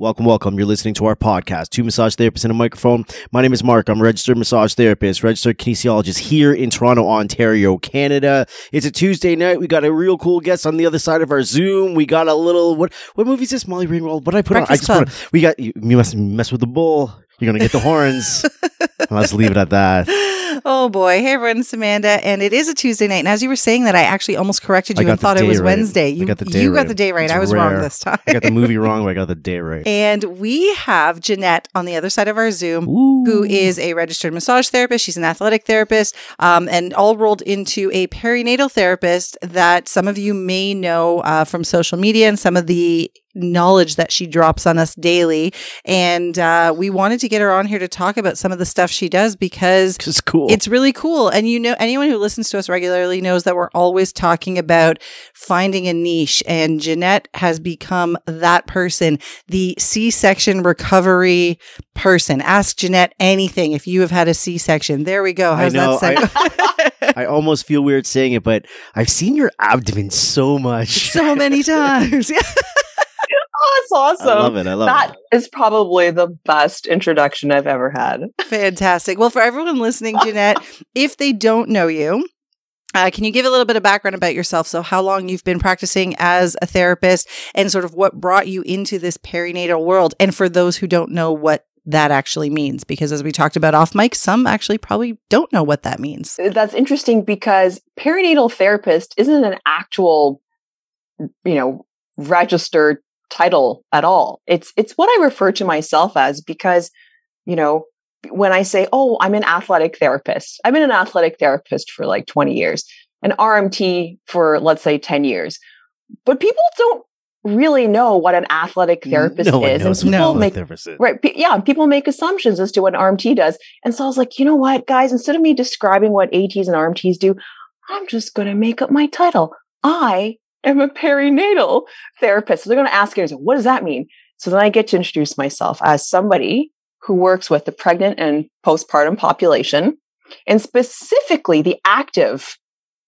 Welcome, welcome. You're listening to our podcast, Two Massage Therapists and a Microphone. My name is Mark. I'm a registered massage therapist, registered kinesiologist here in Toronto, Ontario, Canada. It's a Tuesday night. We got a real cool guest on the other side of our Zoom. We got a little, what, what movie is this? Molly Ringwald? What did I put Breakfast on? I Club. just put, we got, you, you must mess with the bull. You're going to get the horns. Let's leave it at that. Oh boy. Hey everyone, it's Amanda. And it is a Tuesday night. And as you were saying that, I actually almost corrected you got and thought it was right. Wednesday. I You, got the day you got right. the day right. It's I was wrong this time. I got the movie wrong, but I got the day right. and we have Jeanette on the other side of our Zoom. Ooh. Who is a registered massage therapist? She's an athletic therapist, um, and all rolled into a perinatal therapist that some of you may know uh, from social media and some of the knowledge that she drops on us daily. And uh, we wanted to get her on here to talk about some of the stuff she does because It's cool. it's really cool. And you know, anyone who listens to us regularly knows that we're always talking about finding a niche. And Jeanette has become that person, the C section recovery person. Ask Jeanette anything if you have had a C section. There we go. I How's know, that sound? I almost feel weird saying it, but I've seen your abdomen so much. so many times. Oh, that's awesome. I love it. I love That it. is probably the best introduction I've ever had. Fantastic. Well, for everyone listening, Jeanette, if they don't know you, uh, can you give a little bit of background about yourself? So, how long you've been practicing as a therapist and sort of what brought you into this perinatal world? And for those who don't know what that actually means, because as we talked about off mic, some actually probably don't know what that means. That's interesting because perinatal therapist isn't an actual, you know, registered title at all. It's it's what I refer to myself as because, you know, when I say, "Oh, I'm an athletic therapist," I've been an athletic therapist for like 20 years, an RMT for let's say 10 years, but people don't really know what an athletic therapist no is, and people make. Right. Pe- Yeah. People make assumptions as to what an RMT does. And so I was like, you know what, guys, instead of me describing what ATs and RMTs do, I'm just going to make up my title. I am a perinatal therapist. So they're going to ask you, what does that mean? So then I get to introduce myself as somebody who works with the pregnant and postpartum population and specifically the active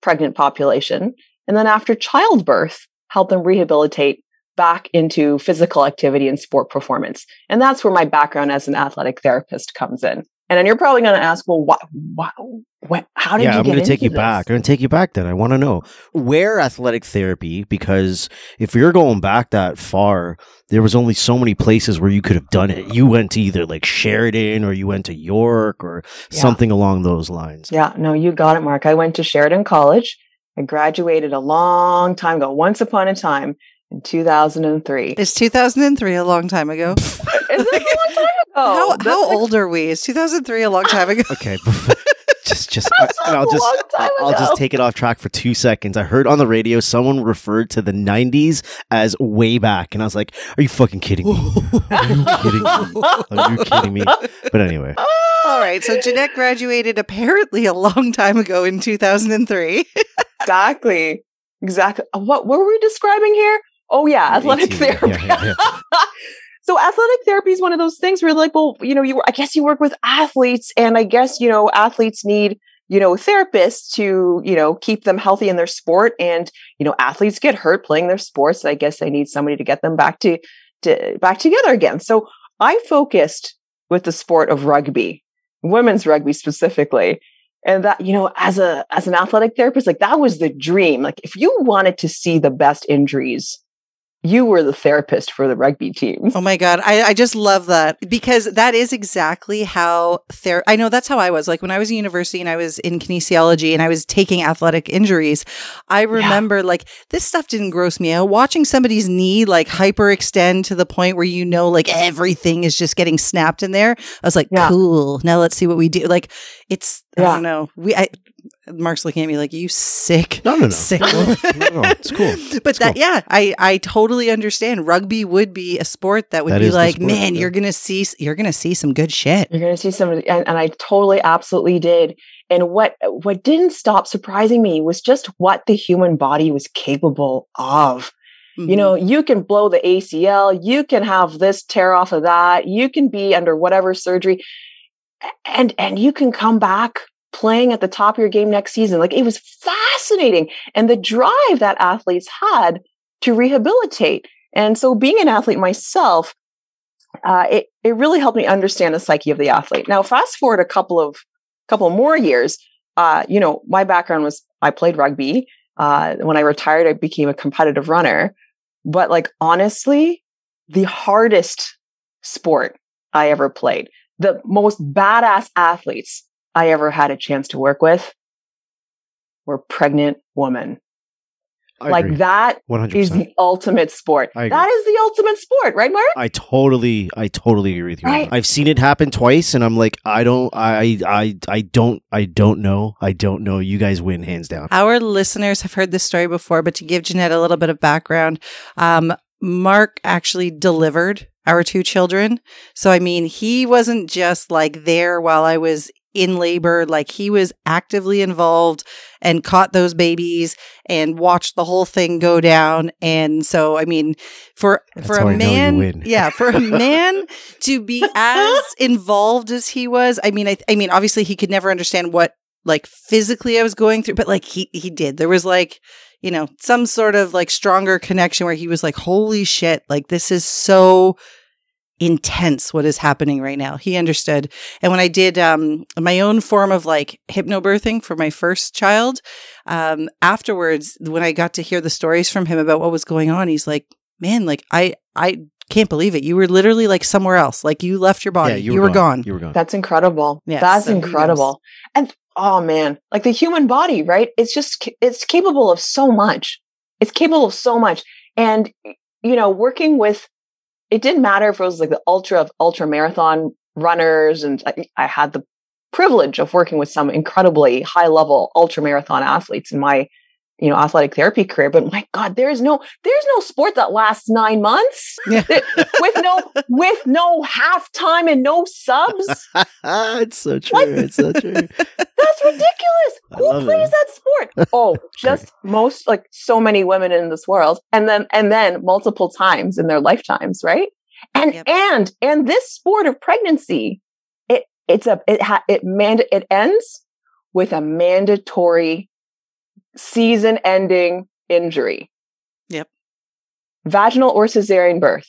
pregnant population. And then after childbirth, help them rehabilitate back into physical activity and sport performance. And that's where my background as an athletic therapist comes in. And then you're probably going to ask, well, what, what, how did you? yeah, you I'm get going to take you this? back. I'm going to take you back then. I want to know where athletic therapy, because if you're going back that far, there was only so many places where you could have done it. You went to either like Sheridan or you went to York or Yeah. something along those lines. Yeah, no, you got it, Mark. I went to Sheridan College. I graduated a long time ago, once upon a time in 2003. It's 2003, a long time ago. Is it a long time ago? how That's how like- old are we? Is 2003 a long time ago? Okay. just, just, That and I'll just, long time I'll just take it off track for two seconds. I heard on the radio someone referred to the 90s as way back, and I was like, "Are you fucking kidding me? Are you kidding me? Are you kidding me?" But anyway, All right. So Jeanette graduated apparently a long time ago in 2003. Exactly. Exactly. What, what were we describing here? Oh, yeah, athletic 18, therapy. yeah, yeah, so athletic therapy is one of those things where like, well, you know, you I guess you work with athletes and I guess, you know, athletes need, you know, therapists to, you know, keep them healthy in their sport. And, you know, athletes get hurt playing their sports. And I guess they need somebody to get them back to, to back together again. So I focused with the sport of rugby, women's rugby specifically. And that, you know, as a as an athletic therapist, like that was the dream. Like if you wanted to see the best injuries, you were the therapist for the rugby team. Oh my God. I, I just love that because that is exactly how ther- I know that's how I was. Like when I was in university and I was in kinesiology and I was taking athletic injuries, I remember like this stuff didn't gross me out. Watching somebody's knee like hyperextend to the point where you know like everything is just getting snapped in there. I was like, Yeah. cool. Now let's see what we do. Like it's, I don't know. We, I, Mark's looking at me like, you sick. no, no, no, Sick. no, no, no, it's cool. But It's that, cool. yeah, I I totally understand. Rugby would be a sport that would That be like, sport, man, yeah. you're gonna see you're gonna see some good shit. You're going to see some, of and, and I totally, absolutely did. And what what didn't stop surprising me was just what the human body was capable of. Mm-hmm. You know, you can blow the ACL, you can have this tear off of that, you can be under whatever surgery, and and you can come back playing at the top of your game next season. Like it was fascinating, and the drive that athletes had to rehabilitate. And so, being an athlete myself, uh, it it really helped me understand the psyche of the athlete. Now, fast forward a couple of couple more years. Uh, you know, my background was I played rugby. Uh, when I retired, I became a competitive runner. But like honestly, the hardest sport I ever played, the most badass athletes I ever had a chance to work with were pregnant women. I like agree. that 100%. is the ultimate sport. That is the ultimate sport, right, Mark? I totally, I totally agree with you. Right. I've seen it happen twice, and I'm like, I don't, I, I, I don't, I don't know, I don't know. You guys win hands down. Our listeners have heard this story before, but to give Jeanette a little bit of background, um, Mark actually delivered our two children. So, I mean, he wasn't just like there while I was in labor, like he was actively involved and caught those babies and watched the whole thing go down. And so, I mean, for, That's for a I know you man, yeah, for a man to be as involved as he was, I mean, I, I mean, obviously he could never understand what like physically I was going through, but like he he did. There was like, you know, some sort of like stronger connection where he was like, "Holy shit, like this is so intense what is happening right now." He understood. And when I did um my own form of like hypnobirthing for my first child, um afterwards when I got to hear the stories from him about what was going on, he's like, "Man, like I I can't believe it. You were literally like somewhere else. Like you left your body. you, were, gone. You were gone. That's incredible. Yes, That's so who knows? incredible. And oh man, like the human body, right? It's just it's capable of so much. It's capable of so much. And you know, working with it didn't matter if it was like the ultra of ultra marathon runners and I, I had the privilege of working with some incredibly high level ultra marathon athletes in my you know athletic therapy career but my god there is no there's no sport that lasts 9 months Yeah. with no with no halftime and no subs it's so true. What? It's so true. That's ridiculous. I Who plays it. that sport? Oh, just most like so many women in this world, and then and then multiple times in their lifetimes, right? And Yep. and and this sport of pregnancy, it it's a it ha, it mand it ends with a mandatory season-ending injury. Yep. Vaginal or cesarean birth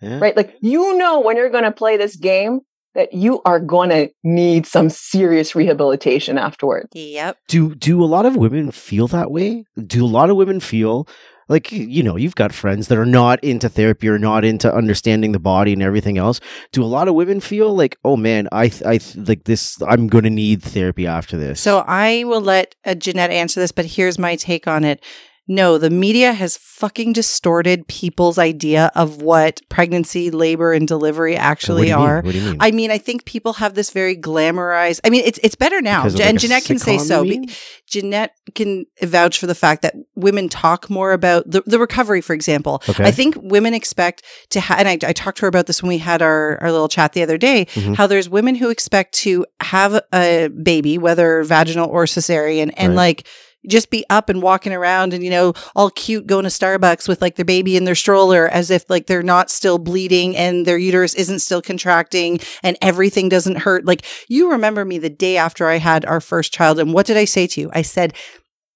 Yeah. right? Like you know when you're going to play this game that you are going to need some serious rehabilitation afterward. Yep. Do do a lot of women feel that way? Do a lot of women feel like you know you've got friends that are not into therapy or not into understanding the body and everything else? Do a lot of women feel like, oh man, I I like this? I'm going to need therapy after this. So I will let uh, Jeanette answer this, but here's my take on it. No, the media has fucking distorted people's idea of what pregnancy, labor, and delivery actually are. What do you mean? I mean, I think people have this very glamorized. I mean, it's it's better now, and like, Jeanette can say so. you Be- mean? Jeanette can vouch for the fact that women talk more about the, the recovery, for example. Okay. I think women expect to have, and I, I talked to her about this when we had our, our little chat the other day, Mhm. how there's women who expect to have a baby, whether vaginal or cesarean, and Right. like, just be up and walking around and you know all cute going to starbucks with like their baby in their stroller as if like they're not still bleeding and their uterus isn't still contracting and everything doesn't hurt like you remember me the day after i had our first child and what did i say to you i said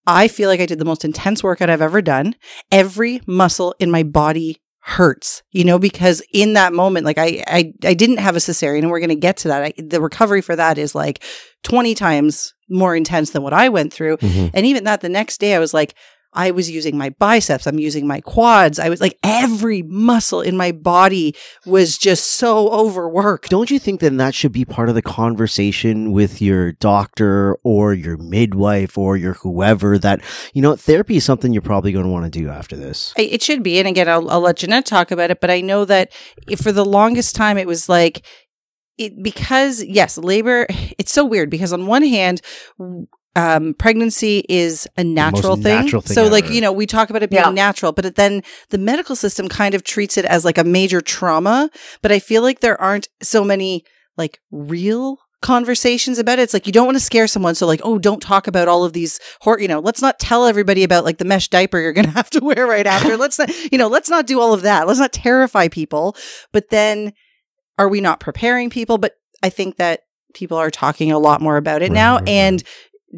I feel like I did the most intense workout I've ever done. Every muscle in my body hurts, you know, because in that moment, like I, I, I didn't have a cesarean and we're going to get to that. I, the recovery for that is like 20 times more intense than what I went through. Mhm. And even that the next day I was like, I was using my biceps. I'm using my quads. I was like every muscle in my body was just so overworked. Don't you think then that should be part of the conversation with your doctor or your midwife or your whoever that, you know, therapy is something you're probably going to want to do after this? It should be. And again, I'll, I'll let Jeanette talk about it, but I know that if for the longest time it was like, it, because yes, labor, it's so weird because on one hand, um, pregnancy is a natural thing. natural thing so like, you know, we talk about it being Yeah. natural, but then the medical system kind of treats it as like a major trauma. But I feel like there aren't so many like real conversations about it. It's like you don't want to scare someone. So like, oh, don't talk about all of these hor- you know, let's not tell everybody about like the mesh diaper you're going to have to wear right after. let's not, you know, let's not do all of that. Let's not terrify people. But then are we not preparing people? But I think that people are talking a lot more about it Right, now. right, right.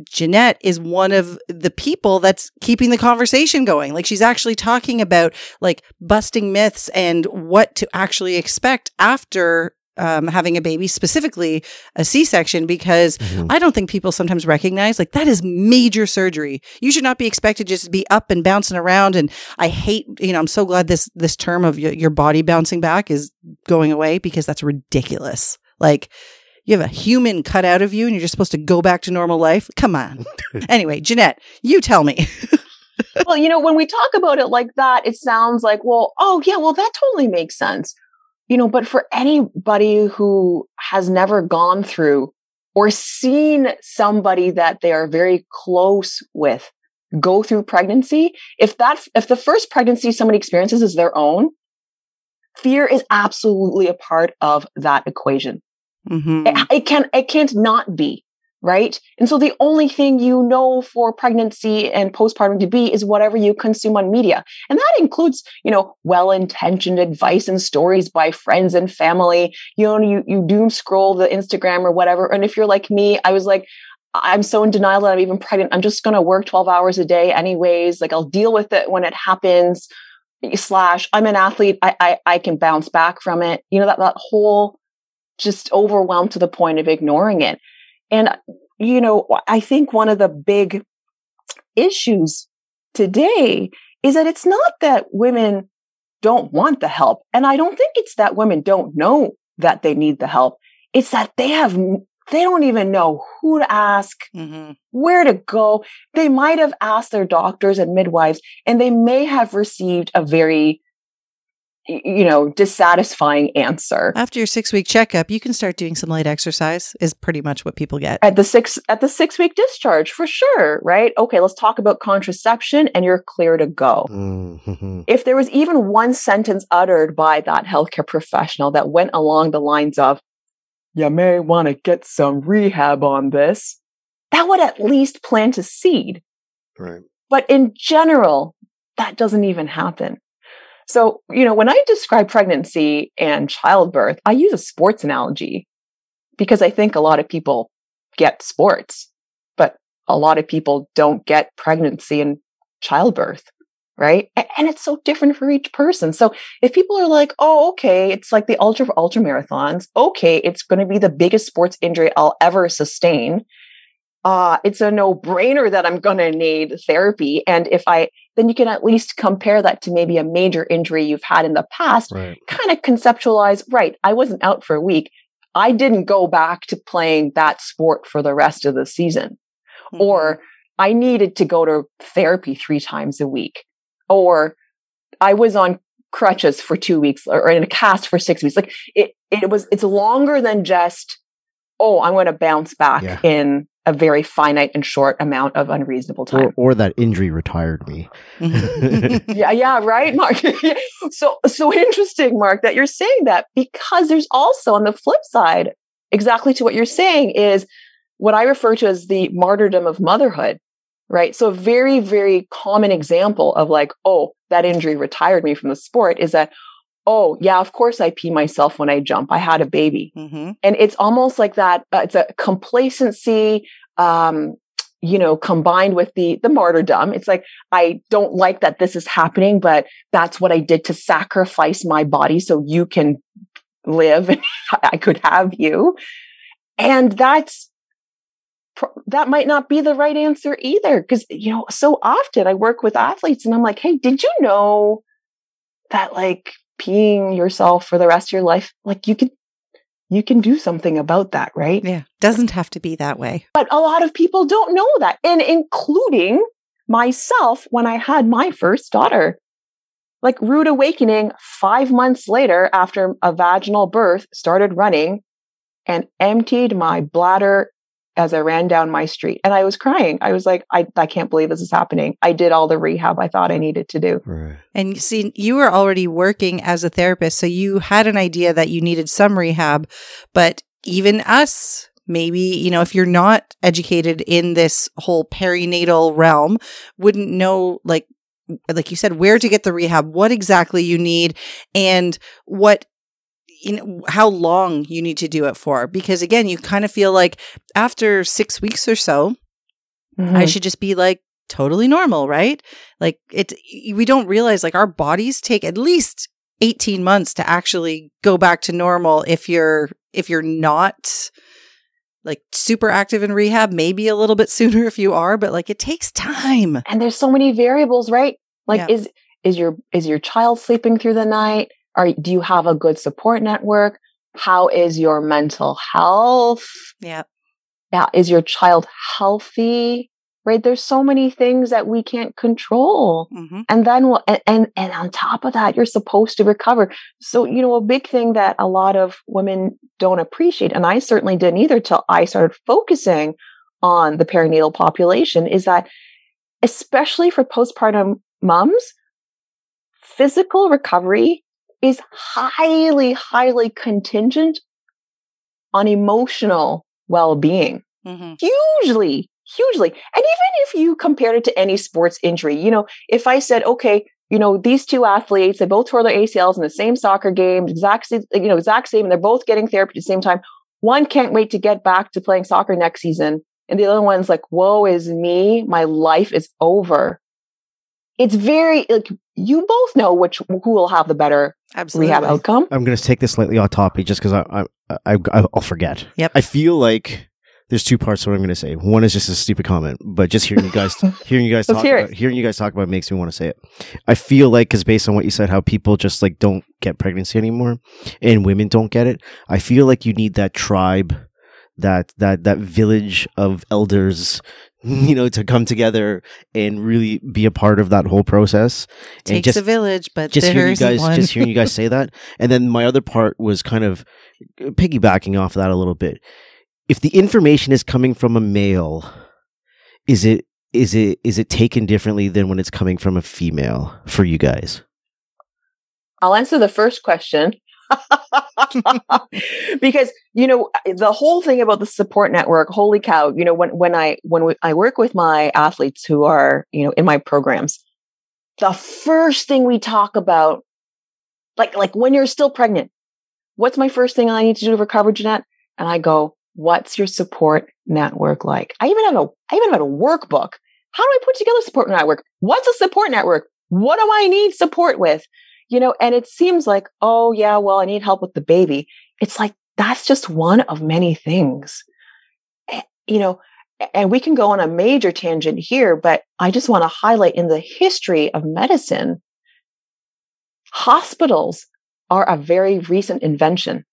Jeanette is one of the people that's keeping the conversation going. Like she's actually talking about like busting myths and what to actually expect after um, having a baby, specifically a C section, because Mhm. I don't think people sometimes recognize like that is major surgery. You should not be expected just to be up and bouncing around. And I hate, you know, I'm so glad this this term of your, your body bouncing back is going away because that's ridiculous. Like you have a human cut out of you and you're just supposed to go back to normal life. Come on. anyway, Jeanette, you tell me. well, you know, when we talk about it like that, it sounds like, well, oh, yeah, well, that totally makes sense. You know, but for anybody who has never gone through or seen somebody that they are very close with go through pregnancy, if that, if the first pregnancy somebody experiences is their own, fear is absolutely a part of that equation. Mhm. It, it can it can't not be right? And so the only thing you know for pregnancy and postpartum to be is whatever you consume on media. And that includes you know well-intentioned advice and stories by friends and family. You know you you doom scroll the instagram or whatever. And if you're like me i was like i'm so in denial that i'm even pregnant. I'm just going to work 12 hours a day anyways. Like i'll deal with it when it happens. Slash i'm an athlete. I i, I can bounce back from it. You know that that whole just overwhelmed to the point of ignoring it. And, you know, I think one of the big issues today is that it's not that women don't want the help. And I don't think it's that women don't know that they need the help. It's that they have, they don't even know who to ask, Mhm. where to go. They might have asked their doctors and midwives, and they may have received a very, you know, dissatisfying answer. After your six week checkup, you can start doing some light exercise, is pretty much what people get. at the six at the six week discharge for sure right okay let's talk about contraception and you're clear to go Mhm. if there was even one sentence uttered by that healthcare professional that went along the lines of you may want to get some rehab on this that would at least plant a seed Right. but in general, that doesn't even happen. So, you know, when I describe pregnancy and childbirth, I use a sports analogy because I think a lot of people get sports, but a lot of people don't get pregnancy and childbirth, right? And it's so different for each person. So if people are like, oh, okay, it's like the ultra ultra marathons, okay, it's going to be the biggest sports injury I'll ever sustain uh, it's a no brainer that I'm going to need therapy. And if I, then you can at least compare that to maybe a major injury you've had in the past, Right. kind of conceptualize, right, I wasn't out for a week. I didn't go back to playing that sport for the rest of the season. Mm-hmm. Or I needed to go to therapy three times a week. Or I was on crutches for two weeks or in a cast for six weeks. Like it, it was, it's longer than just, oh, I'm going to bounce back Yeah. in a very finite and short amount of unreasonable time. Or, or that injury retired me. Mhm. yeah, yeah, right, Mark. so, so interesting, Mark, that you're saying that because there's also on the flip side, exactly to what you're saying is what I refer to as the martyrdom of motherhood, right? So, a very, very common example of like, oh, that injury retired me from the sport is that, oh, yeah, of course I pee myself when I jump. I had a baby Mhm. and it's almost like that uh, it's a complacency um you know combined with the the martyrdom it's like i don't like that this is happening but that's what i did to sacrifice my body so you can live and i could have you and that's that might not be the right answer either because you know so often i work with athletes and i'm like hey did you know that like peeing yourself for the rest of your life like you can you can do something about that right Yeah. Doesn't have to be that way. but a lot of people don't know that and including myself when i had my first daughter like rude awakening 5 months later after a vaginal birth started running and emptied my bladder as I ran down my street. And I was crying. I was like, I, I can't believe this is happening. I did all the rehab I thought I needed to do. Right. And you see, you were already working as a therapist, so you had an idea that you needed some rehab. But even us, maybe, you know, if you're not educated in this whole perinatal realm, wouldn't know, like, like you said, where to get the rehab, what exactly you need, and what you know how long you need to do it for because again you kind of feel like after 6 weeks or so I Mhm. should just be like totally normal, right? Like it we don't realize like our bodies take at least 18 months to actually go back to normal if you're if you're not like super active in rehab, maybe a little bit sooner if you are, but like it takes time. and there's so many variables, right? Like Yeah. is is your is your child sleeping through the night? Are do you have a good support network? How is your mental health? Yeah. Yeah, is your child healthy? Right? There's so many things that we can't control. hmm And then we'll, and, and and on top of that, you're supposed to recover. So, you know, a big thing that a lot of women don't appreciate, and I certainly didn't either till I started focusing on the perinatal population, is that especially for postpartum moms, physical recovery is highly, highly contingent on emotional well-being. Hmm hugely hugely. And even if you compared it to any sports injury you know if i said okay you know these two athletes they both tore their acls in the same soccer game exact same you know exact same and they're both getting therapy at the same time. One can't wait to get back to playing soccer next season. And the other one's like woe is me. My life is over. It's very like you both know which who will have the better Absolutely. rehab outcome I'm going to take this slightly off topic just because I, I, I, I, I'll forget. Yep. I feel like there's two parts to what I'm going to say. One is just a stupid comment, but just hearing you guys, hearing you guys talk hear about, hearing you guys talk about it makes me want to say it. I feel like, because based on what you said, how people just like don't get pregnancy anymore and women don't get it. I feel like you need that tribe, that, that, that village of elders, you know, to come together and really be a part of that whole process. and Takes just a village, but just there hearing you guys one. just hearing you guys say that and then my other part was kind of piggybacking off that a little bit if the information is coming from a male is it is it is it taken differently than when it's coming from a female for you guys I'll answer the first question. because you know the whole thing about the support network holy cow you know when when i when we, i work with my athletes who are you know in my programs the first thing we talk about like like when you're still pregnant what's my first thing i need to do to recover jeanette? And i go what's your support network like? I even have a i even have a workbook. How do i put together a support network? What's a support network? What do i need support with you know, and it seems like, oh, yeah, well, I need help with the baby. It's like, that's just one of many things. Eh, You know, and we can go on a major tangent here, but I just want to highlight in the history of medicine, hospitals are a very recent invention.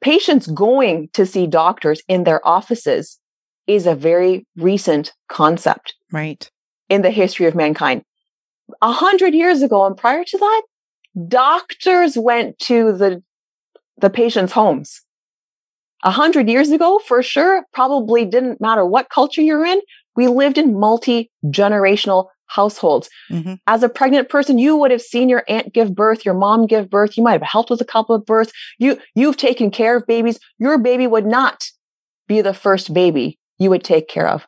Patients going to see doctors in their offices is a very recent concept right. in the history of mankind. A hundred years ago and prior to that, doctors went to the the patient's homes. A hundred years ago, for sure, probably didn't matter what culture you're in. We lived in multi-generational households. Mhm. As a pregnant person, you would have seen your aunt give birth, your mom give birth. You might have helped with a couple of births. You, you've taken care of babies. Your baby would not be the first baby you would take care of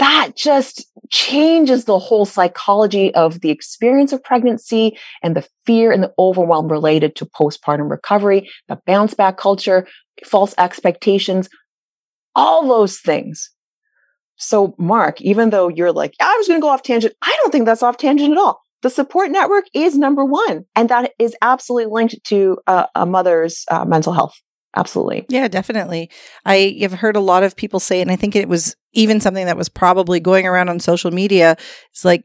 that just changes the whole psychology of the experience of pregnancy and the fear and the overwhelm related to postpartum recovery, the bounce back culture, false expectations, all those things. So, Mark, even though you're like, I was going to go off tangent, I don't think that's off tangent at all. The support network is number one, and that is absolutely linked to uh, a mother's uh, mental health. Absolutely. Yeah, definitely. I have heard a lot of people say and I think it was even something that was probably going around on social media. It's like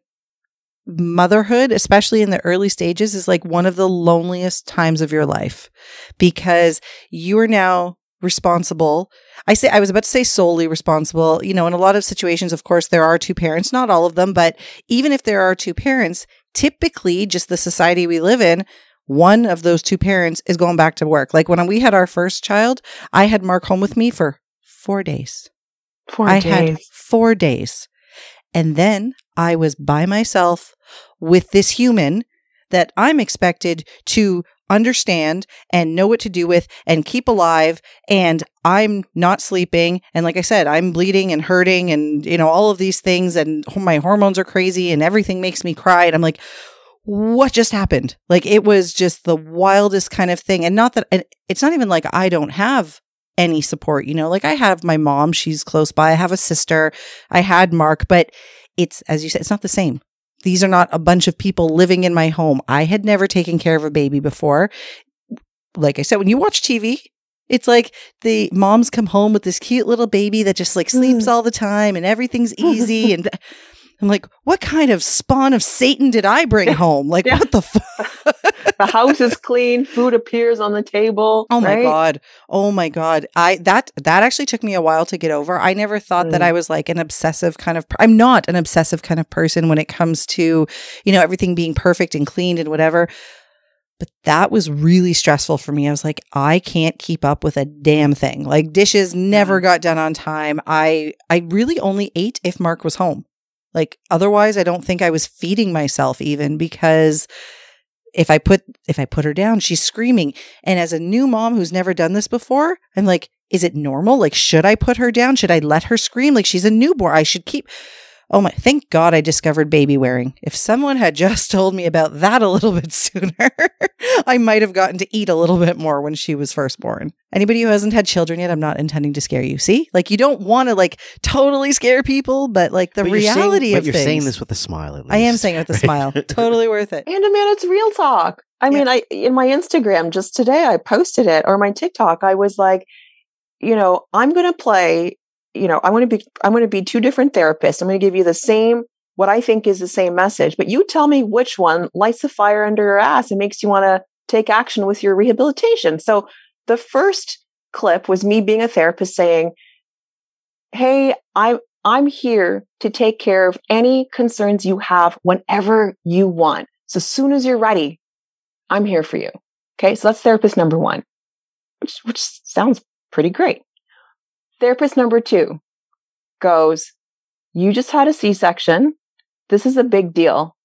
motherhood, especially in the early stages, is like one of the loneliest times of your life because you are now responsible. I say I was about to say solely responsible. You know, in a lot of situations, of course, there are two parents, not all of them, but even if there are two parents, typically just the society we live in, one of those two parents is going back to work. Like when we had our first child, I had Mark home with me for four days. Four I days. had four days. And then I was by myself with this human that I'm expected to understand and know what to do with and keep alive. And I'm not sleeping. And like I said, I'm bleeding and hurting and, you know, all of these things. And my hormones are crazy and everything makes me cry. And I'm like, what just happened? Like it was just the wildest kind of thing. And not that and it's not even like I don't have any support. You know, like I have my mom, she's close by. I have a sister. I had Mark, but it's, as you said, it's not the same. These are not a bunch of people living in my home. I had never taken care of a baby before. Like I said, when you watch TV, it's like the moms come home with this cute little baby that just like sleeps mm. all the time and everything's easy. and I'm like, what kind of spawn of Satan did I bring home? Like, Yeah. what the fuck? the house is clean, food appears on the table. Oh my god. Oh my god. I that that actually took me a while to get over. I never thought that Mm. I was like an obsessive kind of I'm not an obsessive kind of person when it comes to, you know, everything being perfect and cleaned and whatever. But that was really stressful for me. I was like, I can't keep up with a damn thing. Like dishes never got done on time. I I really only ate if Mark was home. Like otherwise I don't think I was feeding myself even because if I put if I put her down, she's screaming. And as a new mom who's never done this before, I'm like, is it normal? Like, should I put her down? Should I let her scream? Like she's a newborn. I should keep Oh my, thank God I discovered baby wearing. If someone had just told me about that a little bit sooner, I might have gotten to eat a little bit more when she was first born. Anybody who hasn't had children yet, I'm not intending to scare you. See? Like you don't want to like totally scare people, but like the But you're saying- reality but of you're things. saying this with a smile. At least. I am saying it with a smile. totally worth it. And I mean, it's real talk. I Yeah. mean, I in my Instagram just today, I posted it or my TikTok. I was like, you know, I'm going to play. You know, I want to be. I'm going to be two different therapists. I'm going to give you the same what I think is the same message, but you tell me which one lights the fire under your ass and makes you want to take action with your rehabilitation. So the first clip was me being a therapist saying, "Hey, I'm I'm here to take care of any concerns you have whenever you want. So as soon as you're ready, I'm here for you." Okay, so that's therapist number one, which which sounds pretty great. Therapist number two goes, "You just had a C-section. This is a big deal.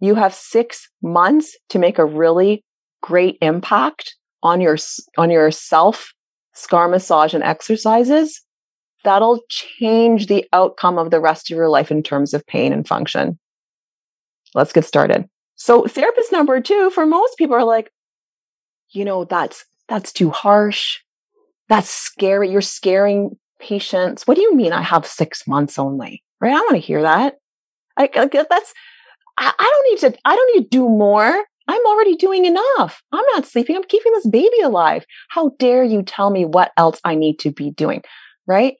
You have six months to make a really great impact on your on your self scar massage and exercises that'll change the outcome of the rest of your life in terms of pain and function let's get started so therapist number 2 for most people are like you know that's that's too harsh that's scary you're scaring patients what do you mean i have 6 months only right i want to hear that I, I that's I, I don't need to i don't need to do more I'm already doing enough. I'm not sleeping. I'm keeping this baby alive. How dare you tell me what else I need to be doing? Right.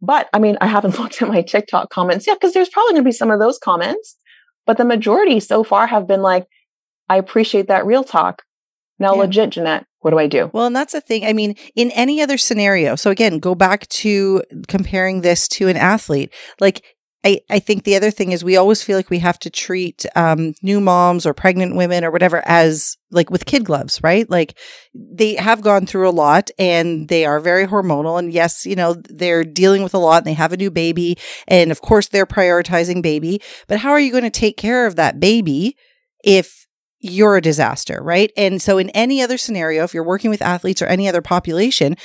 But I mean, I haven't looked at my TikTok comments yet because there's probably going to be some of those comments. But the majority so far have been like, I appreciate that real talk. Now, Yeah. legit, Jeanette, what do I do? Well, and that's the thing. I mean, in any other scenario, so again, go back to comparing this to an athlete. Like, I, I think the other thing is we always feel like we have to treat um, new moms or pregnant women or whatever as like with kid gloves, right? Like they have gone through a lot and they are very hormonal. And yes, you know, they're dealing with a lot and they have a new baby. And of course, they're prioritizing baby. But how are you going to take care of that baby if you're a disaster, right? And so, in any other scenario, if you're working with athletes or any other population,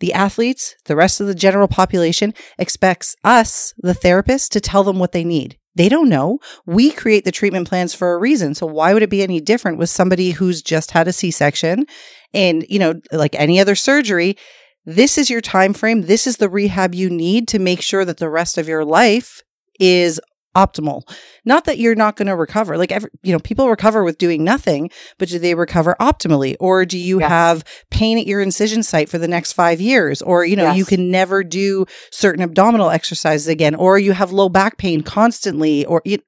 the athletes, the rest of the general population expects us, the therapist, to tell them what they need. They don't know. We create the treatment plans for a reason. So why would it be any different with somebody who's just had a C-section and, you know, like any other surgery, this is your time frame. This is the rehab you need to make sure that the rest of your life is optimal. Not that you're not going to recover. Like every, you know, people recover with doing nothing, but do they recover optimally or do you Yes. have pain at your incision site for the next 5 years or you know, you can never do certain abdominal exercises again or you have low back pain constantly or you,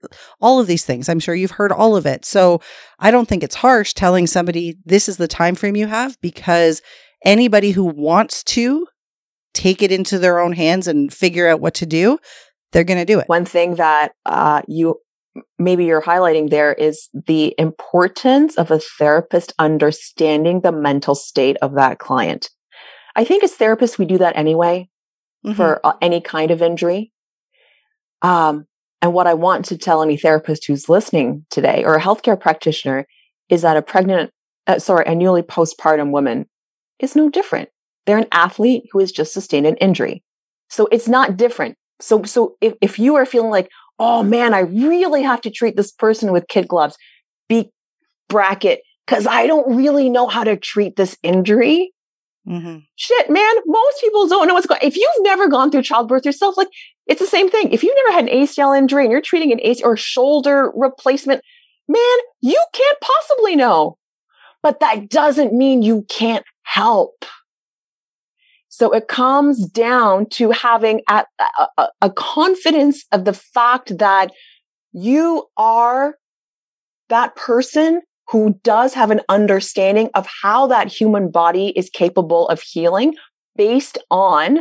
all of these things. I'm sure you've heard all of it. So, I don't think it's harsh telling somebody this is the time frame you have because anybody who wants to take it into their own hands and figure out what to do, they're going to do it. One thing that uh, you maybe you're highlighting there is the importance of a therapist understanding the mental state of that client. I think as therapists, we do that anyway Mhm. for uh, any kind of injury. Um, and what I want to tell any therapist who's listening today or a healthcare practitioner is that a pregnant, uh, sorry, a newly postpartum woman is no different. They're an athlete who has just sustained an injury. So it's not different. So, so if, if you are feeling like, oh man, I really have to treat this person with kid gloves, be bracket, because I don't really know how to treat this injury. Mm-hmm. Shit, man, most people don't know what's going If you've never gone through childbirth yourself, like it's the same thing. If you've never had an ACL injury and you're treating an ACL or shoulder replacement, man, you can't possibly know. But that doesn't mean you can't help. So it comes down to having a, a, a, confidence of the fact that you are that person who does have an understanding of how that human body is capable of healing based on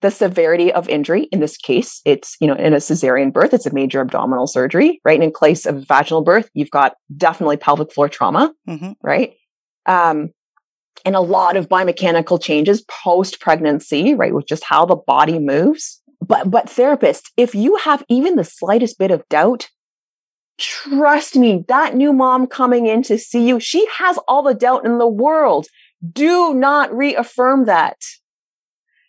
the severity of injury. In this case, it's, you know, in a cesarean birth, it's a major abdominal surgery, right? And in place of vaginal birth, you've got definitely pelvic floor trauma, mm-hmm. right? Um, and a lot of biomechanical changes post pregnancy, right? With just how the body moves. But, but therapists, if you have even the slightest bit of doubt, trust me, that new mom coming in to see you, she has all the doubt in the world. Do not reaffirm that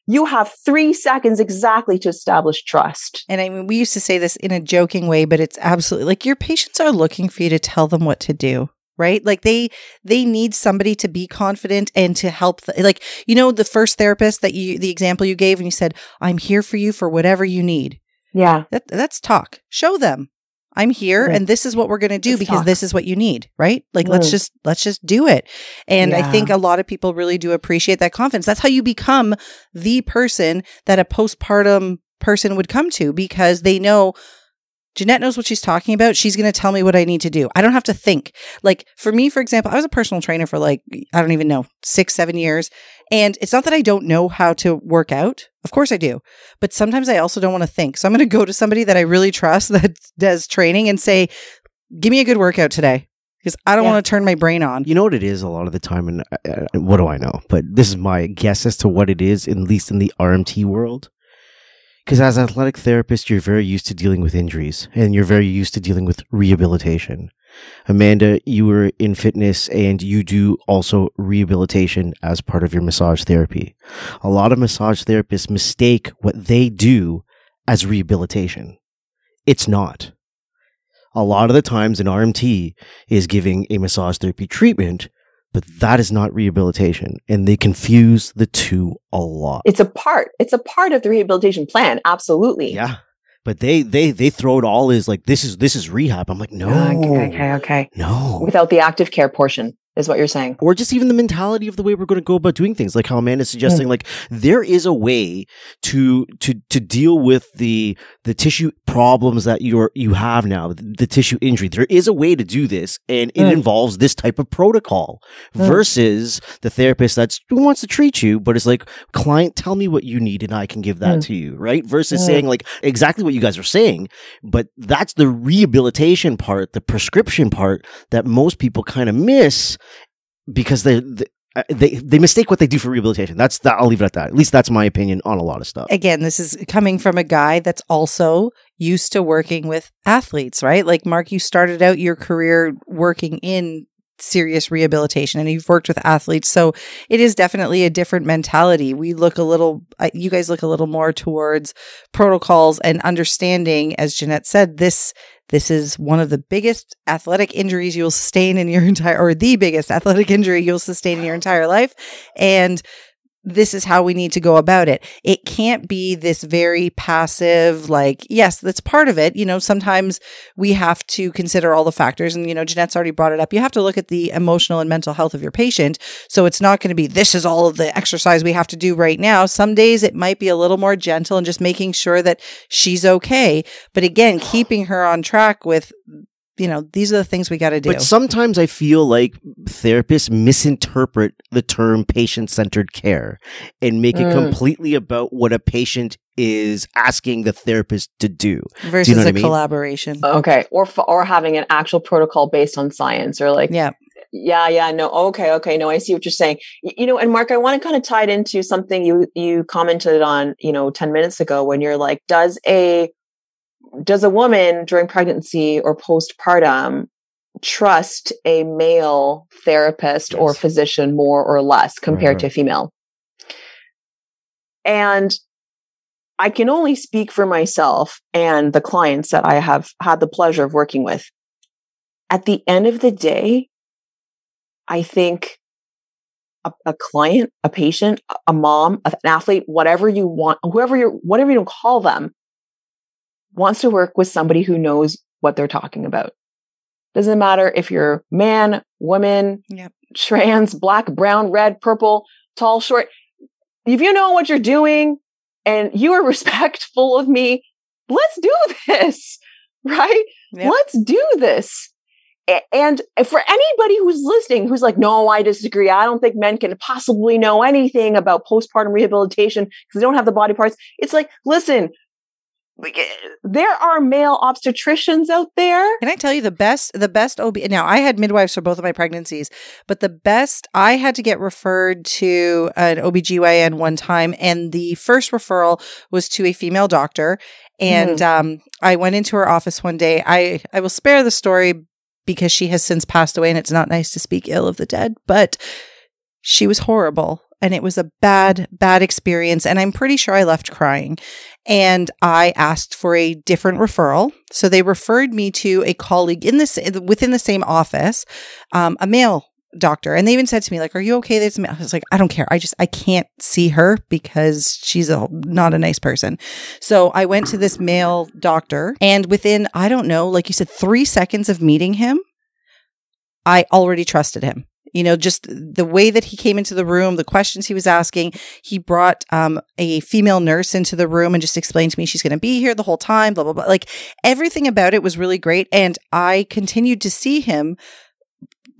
you have three seconds exactly to establish trust. And I mean, we used to say this in a joking way, but it's absolutely like your patients are looking for you to tell them what to do right like they they need somebody to be confident and to help th- like you know the first therapist that you the example you gave and you said i'm here for you for whatever you need yeah that, that's talk show them I'm here and this is what we're going to do let's because talk. this is what you need, right? Like mm. let's just let's just do it. And yeah. I think a lot of people really do appreciate that confidence. That's how you become the person that a postpartum person would come to because they know Jeanette knows what she's talking about. She's going to tell me what I need to do. I don't have to think. Like for me, for example, I was a personal trainer for like, I don't even know, six, seven years. And it's not that I don't know how to work out. Of course I do. But sometimes I also don't want to think. So I'm going to go to somebody that I really trust that does training and say, give me a good workout today because I don't yeah. want to turn my brain on. You know what it is a lot of the time, and uh, uh, what do I know? But this is my guess as to what it is, at least in the RMT world. Because as an athletic therapist, you're very used to dealing with injuries and you're very used to dealing with rehabilitation. Amanda, you were in fitness and you do also rehabilitation as part of your massage therapy. A lot of massage therapists mistake what they do as rehabilitation. It's not. A lot of the times an RMT is giving a massage therapy treatment but that is not rehabilitation and they confuse the two a lot. It's a part it's a part of the rehabilitation plan absolutely. Yeah but they they they throw it all as like this is this is rehab. I'm like no. okay okay okay. No. Without the active care portion is what you're saying. Or just even the mentality of the way we're going to go about doing things, like how Amanda's suggesting, mm. like there is a way to, to, to deal with the, the tissue problems that you're, you have now, the, the tissue injury. There is a way to do this and it mm. involves this type of protocol mm. versus the therapist that's who wants to treat you, but it's like, client, tell me what you need and I can give that mm. to you, right? Versus mm. saying like exactly what you guys are saying, but that's the rehabilitation part, the prescription part that most people kind of miss because they, they uh, they they mistake what they do for rehabilitation. That's that. I'll leave it at that. At least that's my opinion on a lot of stuff. Again, this is coming from a guy that's also used to working with athletes, right? Like Mark, you started out your career working in serious rehabilitation and you've worked with athletes so it is definitely a different mentality we look a little you guys look a little more towards protocols and understanding as jeanette said this this is one of the biggest athletic injuries you'll sustain in your entire, or the biggest athletic injury you'll sustain in your entire life. And this is how we need to go about it. It can't be this very passive, like, yes, that's part of it. You know, sometimes we have to consider all the factors. And, you know, Jeanette's already brought it up. You have to look at the emotional and mental health of your patient. So it's not going to be, this is all of the exercise we have to do right now. Some days it might be a little more gentle and just making sure that she's okay. But again, keeping her on track with you know, these are the things we got to do. But sometimes I feel like therapists misinterpret the term patient centered care and make mm. it completely about what a patient is asking the therapist to do versus do you know a I mean? collaboration. Okay, or or having an actual protocol based on science, or like yeah. Yeah, yeah, no. Okay, okay. No, I see what you're saying. You know, and Mark, I want to kind of tie it into something you you commented on, you know, 10 minutes ago when you're like, does a does a woman during pregnancy or postpartum trust a male therapist yes. or physician more or less compared mm-hmm. to female? And I can only speak for myself and the clients that I have had the pleasure of working with. At the end of the day, I think a, a client, a patient, a mom, an athlete, whatever you want, whoever you're, whatever you call them, wants to work with somebody who knows what they're talking about. Doesn't matter if you're man, woman, Yep. trans, black, brown, red, purple, tall, short. If you know what you're doing and you are respectful of me, let's do this, right? Yep. Let's do this. And for anybody who's listening, who's like, no, I disagree. I don't think men can possibly know anything about postpartum rehabilitation because they don't have the body parts. It's like, listen, there are male obstetricians out there. Can I tell you the best the best OB now I had midwives for both of my pregnancies, but the best I had to get referred to an OBGYN one time and the first referral was to a female doctor and um I went into her office one day. I I will spare the story because she has since passed away and it's not nice to speak ill of the dead, but she was horrible and it was a bad bad experience and I'm pretty sure I left crying and I asked for a different referral. So they referred me to a colleague in this within the same office, um, a male doctor, and they even said to me like, "Are you okay?" Male. I was like, "I don't care. I just I can't see her because she's a not a nice person." So I went to this male doctor, and within I don't know, like you said, three seconds of meeting him, I already trusted him you know just the way that he came into the room the questions he was asking he brought um, a female nurse into the room and just explained to me she's going to be here the whole time blah blah blah like everything about it was really great and i continued to see him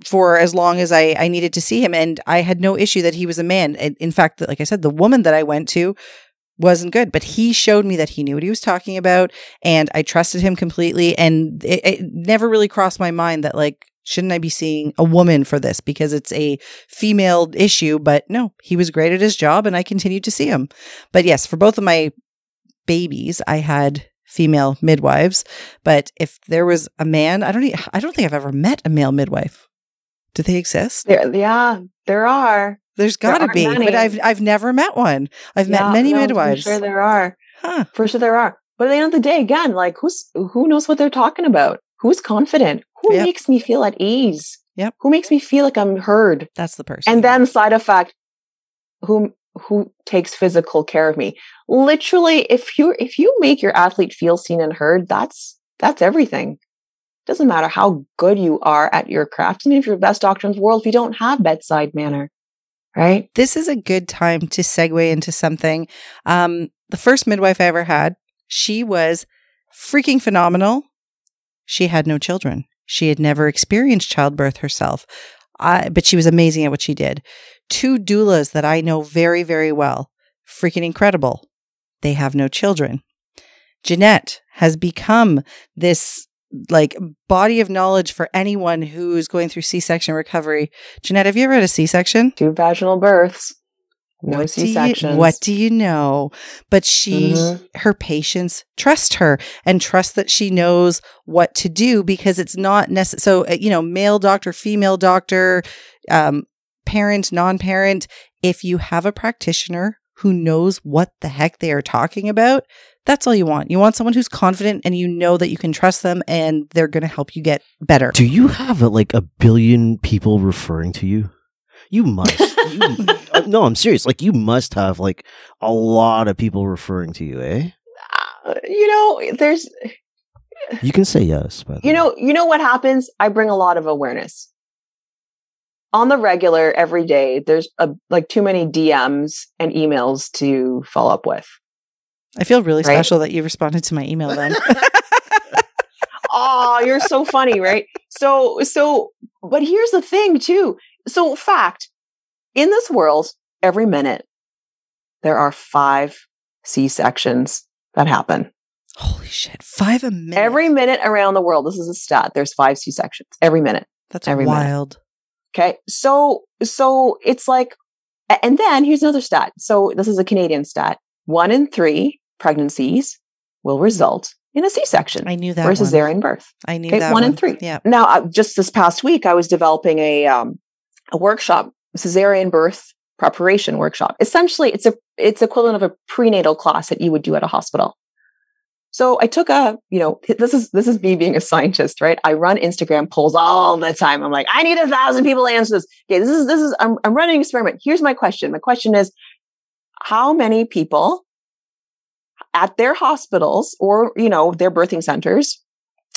for as long as I, I needed to see him and i had no issue that he was a man in fact like i said the woman that i went to wasn't good but he showed me that he knew what he was talking about and i trusted him completely and it, it never really crossed my mind that like shouldn't I be seeing a woman for this because it's a female issue? But no, he was great at his job and I continued to see him. But yes, for both of my babies, I had female midwives. But if there was a man, I don't, I don't think I've ever met a male midwife. Do they exist? There, yeah, there are. There's There got to be, many. but I've I've never met one. I've Yeah, met many no, midwives. For sure there are. Huh. For sure there are. But at the end of the day, again, like who's who knows what they're talking about? Who's confident? Who Yep. makes me feel at ease? Yep. Who makes me feel like I'm heard? That's the person. And then side effect, who who takes physical care of me? Literally, if you if you make your athlete feel seen and heard, that's that's everything. Doesn't matter how good you are at your craft. I mean, if you're the best doctor in the world, if you don't have bedside manner, right? this is a good time to segue into something. Um, the first midwife I ever had, she was freaking phenomenal. She had no children. She had never experienced childbirth herself, I, but she was amazing at what she did. Two doulas that I know very, very well, freaking incredible. They have no children. Jeanette has become this like body of knowledge for anyone who's going through C-section recovery. Jeanette, have you ever had a C-section? Two vaginal births, no What do you-. What do you know? But she, Mhm. her patients trust her and trust that she knows what to do because it's not necessary. So, uh, you know, male doctor, female doctor, um, parent, non parent, if you have a practitioner who knows what the heck they are talking about, that's all you want. You want someone who's confident and you know that you can trust them and they're going to help you get better. Do you have uh, like a billion people referring to you? You must. You, uh, no, I'm serious. Like you must have like a lot of people referring to you, eh? Uh, you know, there's You can say yes, but you know, you know what happens? I bring a lot of awareness. On the regular, every day, there's a, like too many DMs and emails to follow up with. I feel really Right. special that you responded to my email then. oh, you're so funny, right? So, so, but here's the thing too. So, fact in this world, every minute, there are five C sections that happen. Holy shit. Five a minute. Every minute around the world, this is a stat. There's five C sections every minute. That's every minute. wild. Okay. So, so it's like, and then here's another stat. So this is a Canadian stat. One in three pregnancies will result in a C-section I knew that or a one. cesarean birth. I knew Okay, that one one. in three. Yeah. Now, uh, just this past week, I was developing a, um, a workshop, cesarean birth preparation workshop. Essentially, it's a, it's equivalent of a prenatal class that you would do at a hospital. So I took a, you know, this is this is me being a scientist, right? I run Instagram polls all the time. I'm like, I need a thousand people to answer this. Okay, this is this is I'm I'm running an experiment. Here's my question. My question is, how many people at their hospitals or you know their birthing centers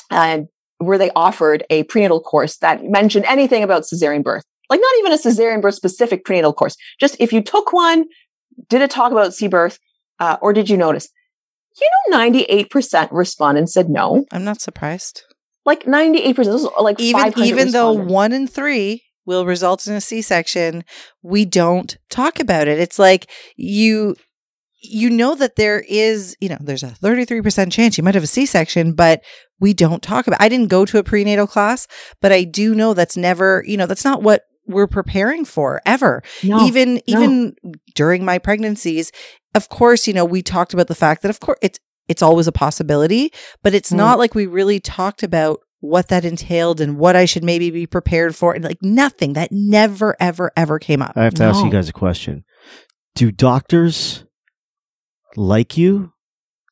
and were they offered a prenatal course that mentioned anything about cesarean birth? Like not even a cesarean birth specific prenatal course. Just if you took one, did it talk about C birth, uh, or did you notice? You know, 98% respondents said no. I'm not surprised. Like 98%, those are like Even 500 even though one in three will result in a C-section, we don't talk about it. It's like you you know that there is, you know, there's a 33% chance you might have a C-section, but we don't talk about. I didn't go to a prenatal class, but I do know that's never, you know, that's not what we're preparing for ever. No, even no. even during my pregnancies of course you know we talked about the fact that of course it's it's always a possibility but it's Mm. not like we really talked about what that entailed and what I should maybe be prepared for and like nothing that never ever ever came up I have to ask you guys a question. Do doctors like you?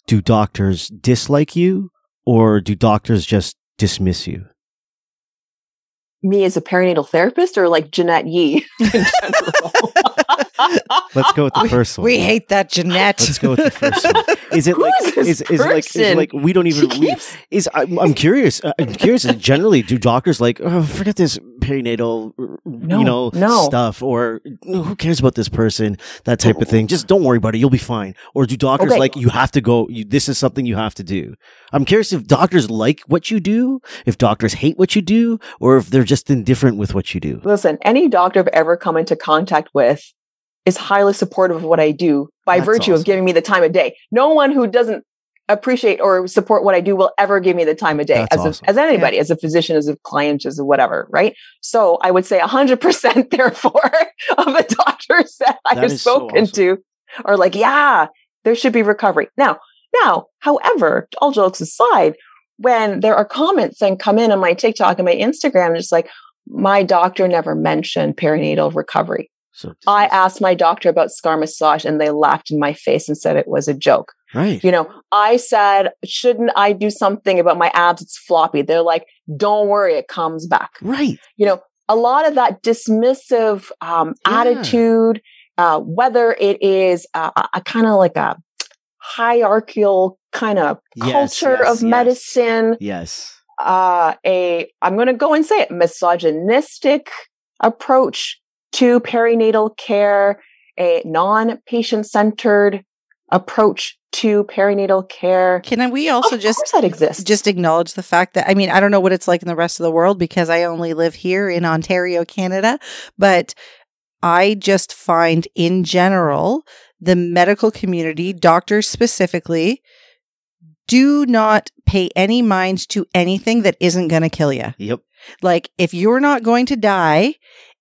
Do doctors dislike you? Or do doctors just dismiss you? me as a perinatal therapist or like Jeanette Yee in general? Let's go with the we, first one. we hate that Jeanette Let's go with the first one. Is it like is is, is it like is it like we don't even we, keeps is I'm, I'm curious uh, I'm curious generally do doctors like oh, forget this perinatal No, you know no. stuff or who cares about this person that type of thing just don't worry about it you'll be fine or do doctors Okay. like you have to go you, this is something you have to do I'm curious if doctors like what you do if doctors hate what you do or if they're just indifferent with what you do Listen, any doctor I've ever come into contact with is highly supportive of what I do by That's virtue awesome. of giving me the time of day. No one who doesn't appreciate or support what I do will ever give me the time of day That's as, awesome. a, as anybody, as a physician, as a client, as a whatever, right? So I would say 100% therefore of the doctors that I've is so spoken awesome. to are like, yeah, there should be recovery. Now, now, however, all jokes aside, when there are comments and come in on my TikTok and my Instagram, just like, my doctor never mentioned perinatal recovery. So I asked my doctor about scar massage and they laughed in my face and said it was a joke. right You know, I said, shouldn't I do something about my abs? It's floppy. They're like, don't worry, it comes back. right You know, a lot of that dismissive um, Yeah. attitude, uh, whether it is a, a kind of like a hierarchical kind of Yes, culture yes, of yes. medicine, yes uh, a I'm going to go and say it misogynistic approach to perinatal care, a non-patient centered approach to perinatal care. can we also of just course that exists. just acknowledge the fact that I mean I don't know what it's like in the rest of the world because I only live here in Ontario, Canada, but I just find in general the medical community, doctors specifically, do not pay any mind to anything that isn't going to kill you. yep Like if you're not going to die,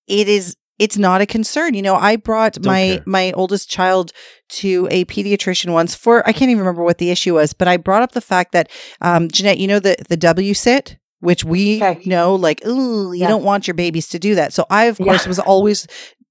it is it's not a concern. You know, I brought Don't my care. my oldest child to a pediatrician once for I can't even remember what the issue was, but I brought up the fact that um Jeanette, you know the the W sit which we Okay. know like ooh, you Yeah. don't want your babies to do that. So I of Yeah. course was always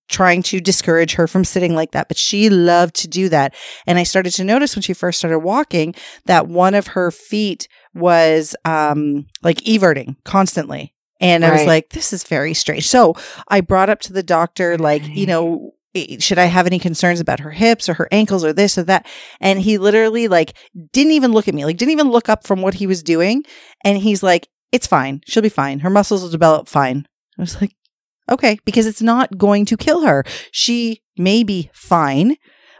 trying to discourage her from sitting like that, but she loved to do that. And I started to notice when she first started walking that one of her feet was um like everting constantly. And I was like, this is very strange. So I brought up to the doctor, like, you know, should I have any concerns about her hips or her ankles or this or that? And he literally like didn't even look at me, like didn't even look up from what he was doing. And he's like, it's fine. She'll be fine. Her muscles will develop fine. I was like, okay, because it's not going to kill her. She may be fine,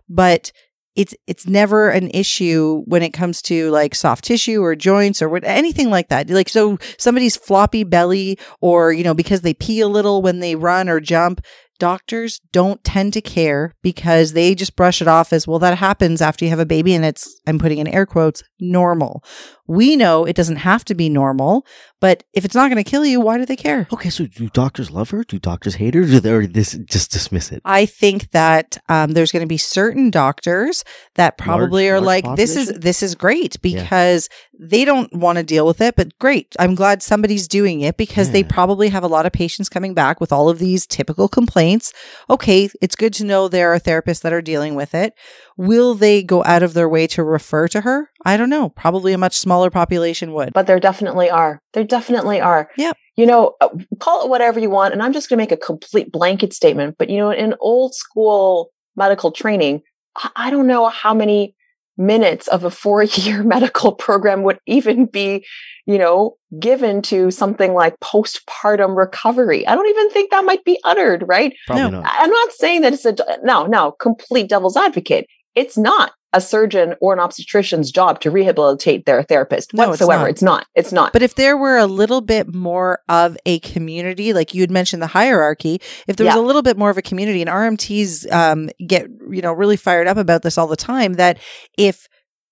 but it's it's never an issue when it comes to like soft tissue or joints or what anything like that. Like so somebody's floppy belly or you know because they pee a little when they run or jump, doctors don't tend to care because they just brush it off as well that happens after you have a baby and it's I'm putting in air quotes normal. We know it doesn't have to be normal, but if it's not going to kill you, why do they care? Okay, so do doctors love her? Do doctors hate her? Do they or this just dismiss it? I think that um, there's going to be certain doctors that probably Large- are large like, "This is this is great" Yeah. because they don't want to deal with it. But great, I'm glad somebody's doing it because they probably have a lot of patients coming back with all of these typical complaints. Okay, it's good to know there are therapists that are dealing with it. Will they go out of their way to refer to her? I don't know, probably a much smaller population would. But there definitely are. There definitely are. Yep. You know, uh, call it whatever you want. And I'm just going to make a complete blanket statement. But, you know, in old school medical training, I, I don't know how many minutes of a four year medical program would even be, you know, given to something like postpartum recovery. I don't even think that might be uttered, right? Probably No. not. I'm not saying that it's a, no, no, complete devil's advocate. It's not a surgeon or an obstetrician's job to rehabilitate their therapist No, it's whatsoever. not. It's not. It's not. But if there were a little bit more of a community, like you had mentioned the hierarchy, if there was a little bit more of a community, and RMTs um, get you know really fired up about this all the time, that if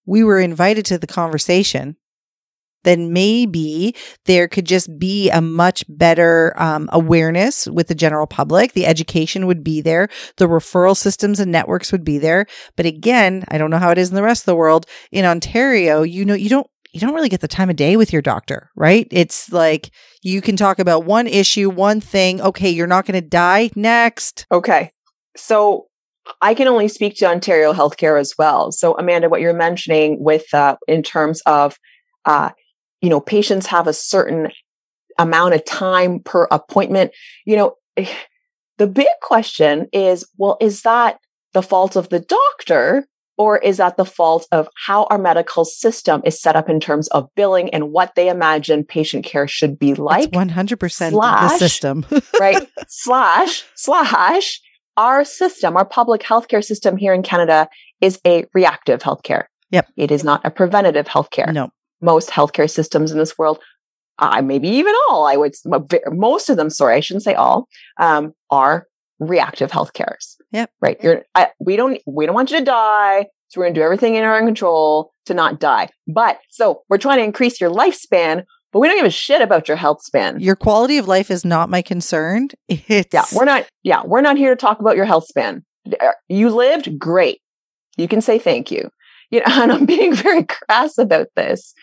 we were invited to the conversation, then maybe there could just be a much better um, awareness with the general public. The education would be there. The referral systems and networks would be there. But again, I don't know how it is in the rest of the world. In Ontario, you know, you don't you don't really get the time of day with your doctor, right? It's like you can talk about one issue, one thing. Okay, you're not going to die. Next. Okay. So I can only speak to Ontario healthcare as well. So Amanda, what you're mentioning with uh, in terms of uh, you know patients have a certain amount of time per appointment. You know, the big question is, well, is that the fault of the doctor? Or is that the fault of how our medical system is set up in terms of billing and what they imagine patient care should be like? One hundred percent the system. right? slash, slash, our system, our public healthcare system here in Canada is a reactive healthcare. Yep. It is not a preventative healthcare. no, Most healthcare systems in this world, uh, maybe even all, I would, most of them, sorry, I shouldn't say all, um, are reactive healthcares. Yep. Right. You're, I, we don't, we don't want you to die. So we're going to do everything in our control to not die. But so we're trying to increase your lifespan, but we don't give a shit about your health span. your quality of life is not my concern. It's Yeah, we're not. Yeah, we're not here to talk about your health span. Uh, You lived great. You can say thank you. You know, and I'm being very crass about this.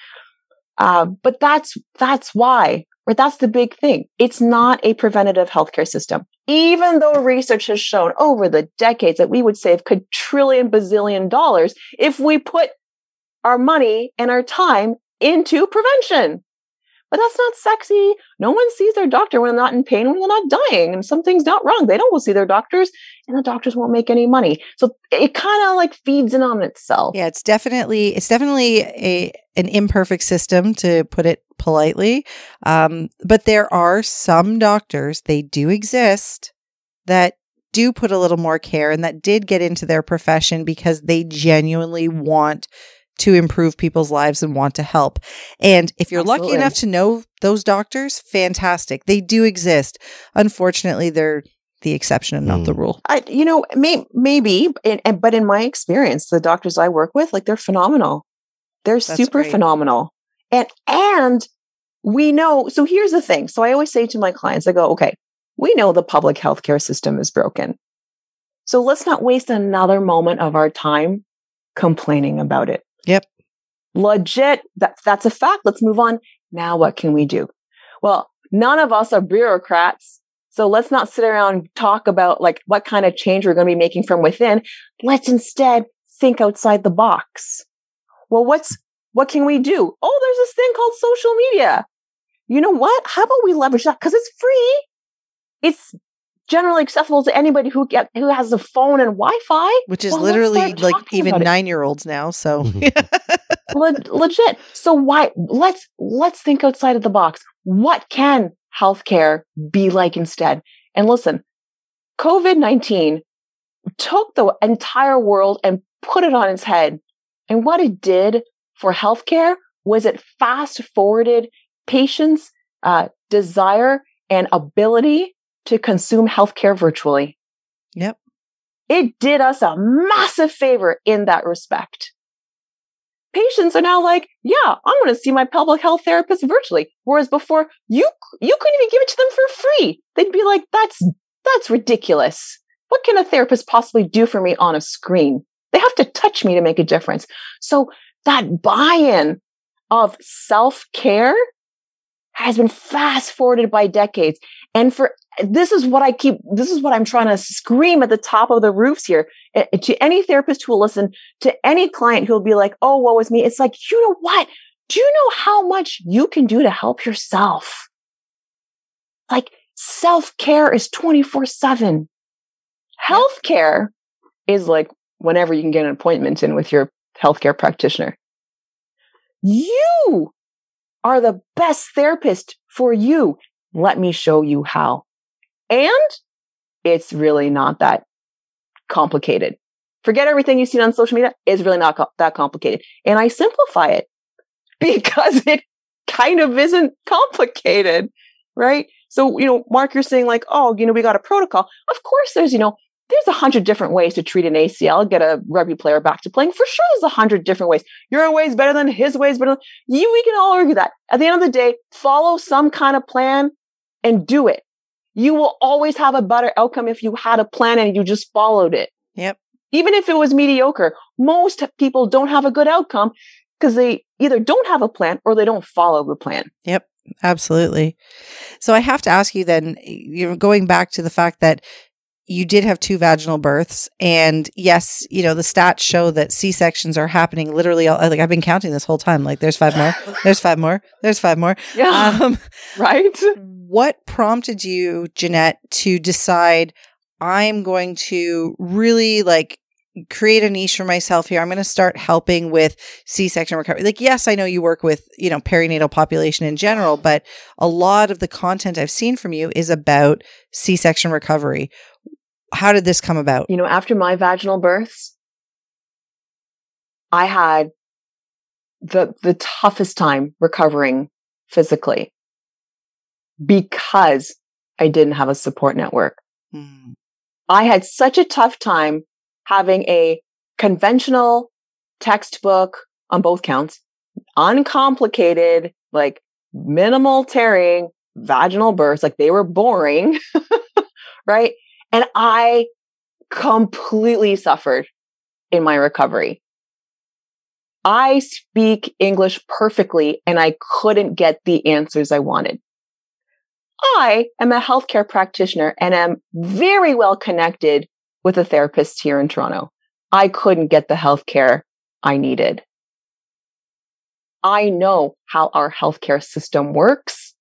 Um, but that's that's why, or that's the big thing. It's not a preventative healthcare system. Even though research has shown over the decades that we would save quadrillion bazillion dollars if we put our money and our time into prevention. But that's not sexy. No one sees their doctor when they're not in pain, when they're not dying, and something's not wrong. They don't go see their doctors, and the doctors won't make any money. So it kind of like feeds in on itself. Yeah, it's definitely it's definitely a an imperfect system to put it politely. Um, but there are some doctors, they do exist that do put a little more care and that did get into their profession because they genuinely want to improve people's lives and want to help. And if you're lucky enough to know those doctors, fantastic. They do exist. Unfortunately, they're the exception and not the Mm. rule. I, you know, may, maybe, and, and- but in my experience, the doctors I work with, like they're phenomenal. They're super great. phenomenal. And, and we know, so here's the thing. So I always say to my clients, I go, okay, we know the public healthcare system is broken. So let's not waste another moment of our time complaining about it. Yep. Legit. That, that's a fact. Let's move on. Now what can we do? Well, none of us are bureaucrats. So let's not sit around and talk about like what kind of change we're going to be making from within. Let's instead think outside the box. Well, what's, what can we do? Oh, there's this thing called social media. You know what? How about we leverage that? Cause it's free. It's generally accessible to anybody who get, who has a phone and Wi-Fi. Which is Well, literally like even nine year olds now. So Le- legit. So why let's let's think outside of the box. What can healthcare be like instead? And listen, COVID-19 took the entire world and put it on its head. And what it did for healthcare was it fast forwarded patients' uh, desire and ability to consume healthcare virtually. Yep. It did us a massive favor in that respect patients are now like, yeah, I'm going to see my public health therapist virtually. Whereas before, you you couldn't even give it to them for free. They'd be like, that's that's ridiculous. What can a therapist possibly do for me on a screen? They have to touch me to make a difference. So that buy-in of self-care has been fast forwarded by decades. And for this is what I keep, this is what I'm trying to scream at the top of the roofs here to any therapist who will listen, to any client who will be like, oh, woe is me. It's like, you know what? Do you know how much you can do to help yourself? Like self care is 24 seven. Healthcare is like whenever you can get an appointment in with your healthcare practitioner. You are the best therapist for you. Let me show you how. And it's really not that complicated. Forget everything you've seen on social media. It's really not co- that complicated. And I simplify it because it kind of isn't complicated, right? So, you know, Mark, you're saying like, oh, you know, we got a protocol. Of course, there's, you know, there's a hundred different ways to treat an ACL, get a rugby player back to playing. For sure, there's a hundred different ways. Your way is better than his way is better. Than, you, we can all argue that. At the end of the day, follow some kind of plan and do it. You will always have a better outcome if you had a plan and you just followed it. Yep. Even if it was mediocre, most people don't have a good outcome because they either don't have a plan or they don't follow the plan. Yep. Absolutely. So I have to ask you then, you know, going back to the fact that you did have two vaginal births. And yes you know the stats show that c-sections are happening literally all, like i've been counting this whole time. Like there's five more. There's five more. There's five more. Yeah. um, right? what prompted you jeanette to decide i'm going to really like create a niche for myself here. I'm going to start helping with c-section recovery. Like yes i know you work with you know perinatal population in general but a lot of the content i've seen from you is about c-section recovery how did this come about you know, after my vaginal births, I had the, the toughest time recovering physically because I didn't have a support network. Hmm. I had such a tough time having a conventional textbook on both counts, uncomplicated, like minimal tearing, vaginal births, like they were boring, right? And I completely suffered in my recovery. I speak English perfectly and I couldn't get the answers I wanted. I am a healthcare practitioner and am very well connected with a therapist here in Toronto. I couldn't get the healthcare I needed. I know how our healthcare system works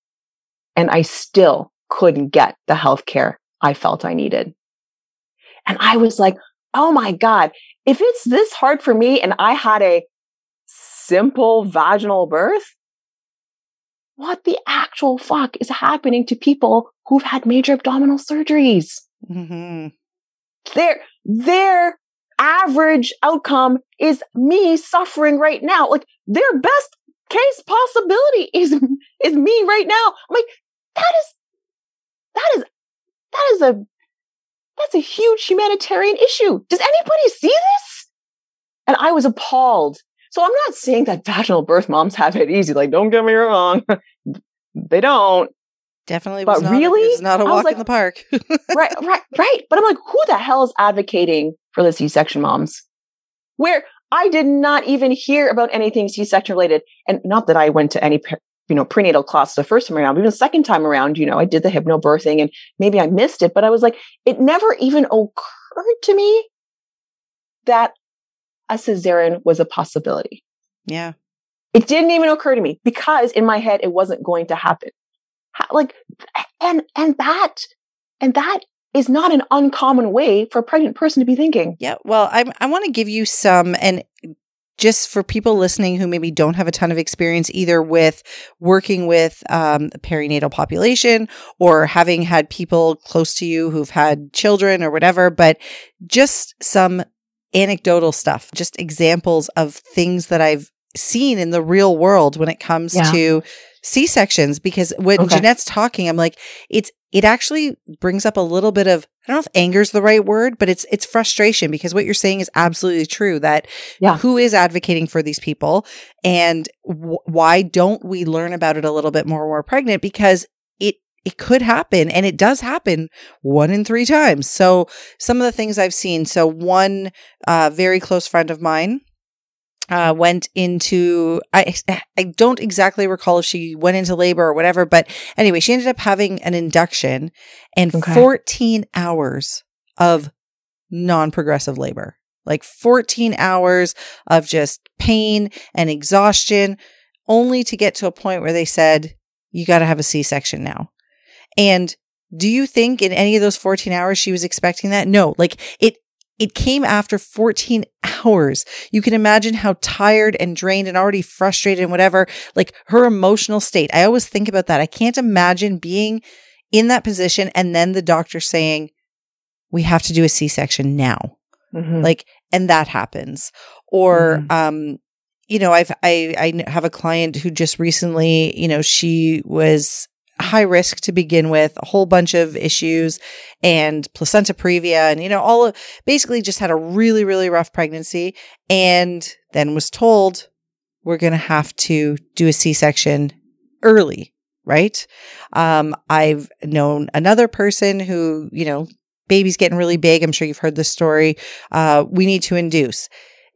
and I still couldn't get the healthcare I felt I needed. And I was like, oh my God, if it's this hard for me and I had a simple vaginal birth, what the actual fuck is happening to people who've had major abdominal surgeries? Mhm. Their, their average outcome is me suffering right now. Like their best case possibility is, is me right now. I'm like, that is, that is, that is a, that's a huge humanitarian issue. Does anybody see this? And I was appalled. So I'm not saying that vaginal birth moms have it easy. Like, don't get me wrong. they don't. Definitely But was not, really? it's not a walk like- in the park. right, right, right. But I'm like, who the hell is advocating for the C-section moms? Where I did not even hear about anything C-section related. And not that I went to any, you know, prenatal class the first time around, even the second time around, you know, I did the hypnobirthing and maybe I missed it, but I was like, it never even occurred to me that a cesarean was a possibility. yeah. It didn't even occur to me because in my head, it wasn't going to happen. Ha- Like, and, and that, and that is not an uncommon way for a pregnant person to be thinking. Yeah. Well, I I want to give you some and just for people listening who maybe don't have a ton of experience either with working with um, the perinatal population or having had people close to you who've had children or whatever, but just some anecdotal stuff, just examples of things that I've seen in the real world when it comes Yeah. to C sections. Because when Okay. Jeanette's talking, I'm like, it's it actually brings up a little bit of I don't know if anger is the right word, but it's it's frustration because what you're saying is absolutely true. That Yeah. who is advocating for these people, and w- why don't we learn about it a little bit more when we're pregnant? Because it it could happen, and it does happen one in three times. So some of the things I've seen. So one uh, very close friend of mine uh, went into I I don't exactly recall if she went into labor or whatever, but anyway, she ended up having an induction and Okay. 14 hours of non-progressive labor. Like 14 hours of just pain and exhaustion only to get to a point where they said you got to have a C-section now. And do you think in any of those 14 hours she was expecting that? No, like it it came after 14 hours. You can imagine how tired and drained and already frustrated and whatever, like her emotional state. I always think about that. I can't imagine being in that position and then the doctor saying, we have to do a C-section now. Mhm. Like, and that happens. Or, Mhm. um, you know, I've, I, I have a client who just recently, you know, she was high risk to begin with, a whole bunch of issues and placenta previa and, you know, all of, basically just had a really, really rough pregnancy and then was told we're going to have to do a C-section early. Right. Um, I've known another person who, you know, baby's getting really big. I'm sure you've heard this story. Uh, we need to induce.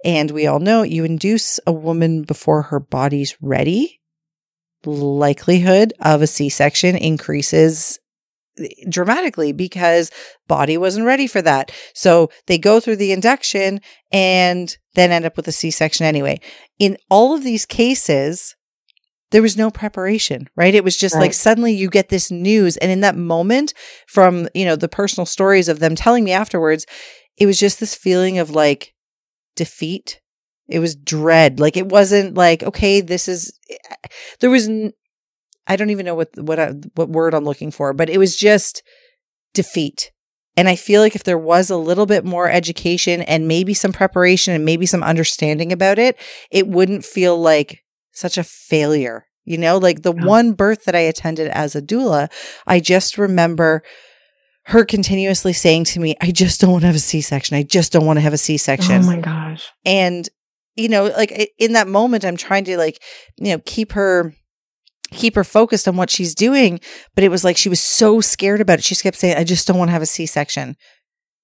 And we all know you induce a woman before her body's ready. Likelihood of a C section increases eh, dramatically because body wasn't ready for that. So they go through the induction and then end up with a C section anyway. In all of these cases, there was no preparation, right? It was just like suddenly you get this news. And in that moment, from, you know, the personal stories of them telling me afterwards, it was just this feeling of like defeat. It was dread. Like it wasn't like, okay, this is, there was, n- I don't even know what, what, I, what word I'm looking for, but it was just defeat. And I feel like if there was a little bit more education and maybe some preparation and maybe some understanding about it, it wouldn't feel like such a failure. You know, like the Yeah. one birth that I attended as a doula, I just remember her continuously saying to me, I just don't want to have a C section. I just don't want to have a C oh section. Oh my gosh. and, you know, like in that moment, I'm trying to like, you know, keep her keep her focused on what she's doing but it was like she was so scared about it. She kept saying i just don't want to have a c-section.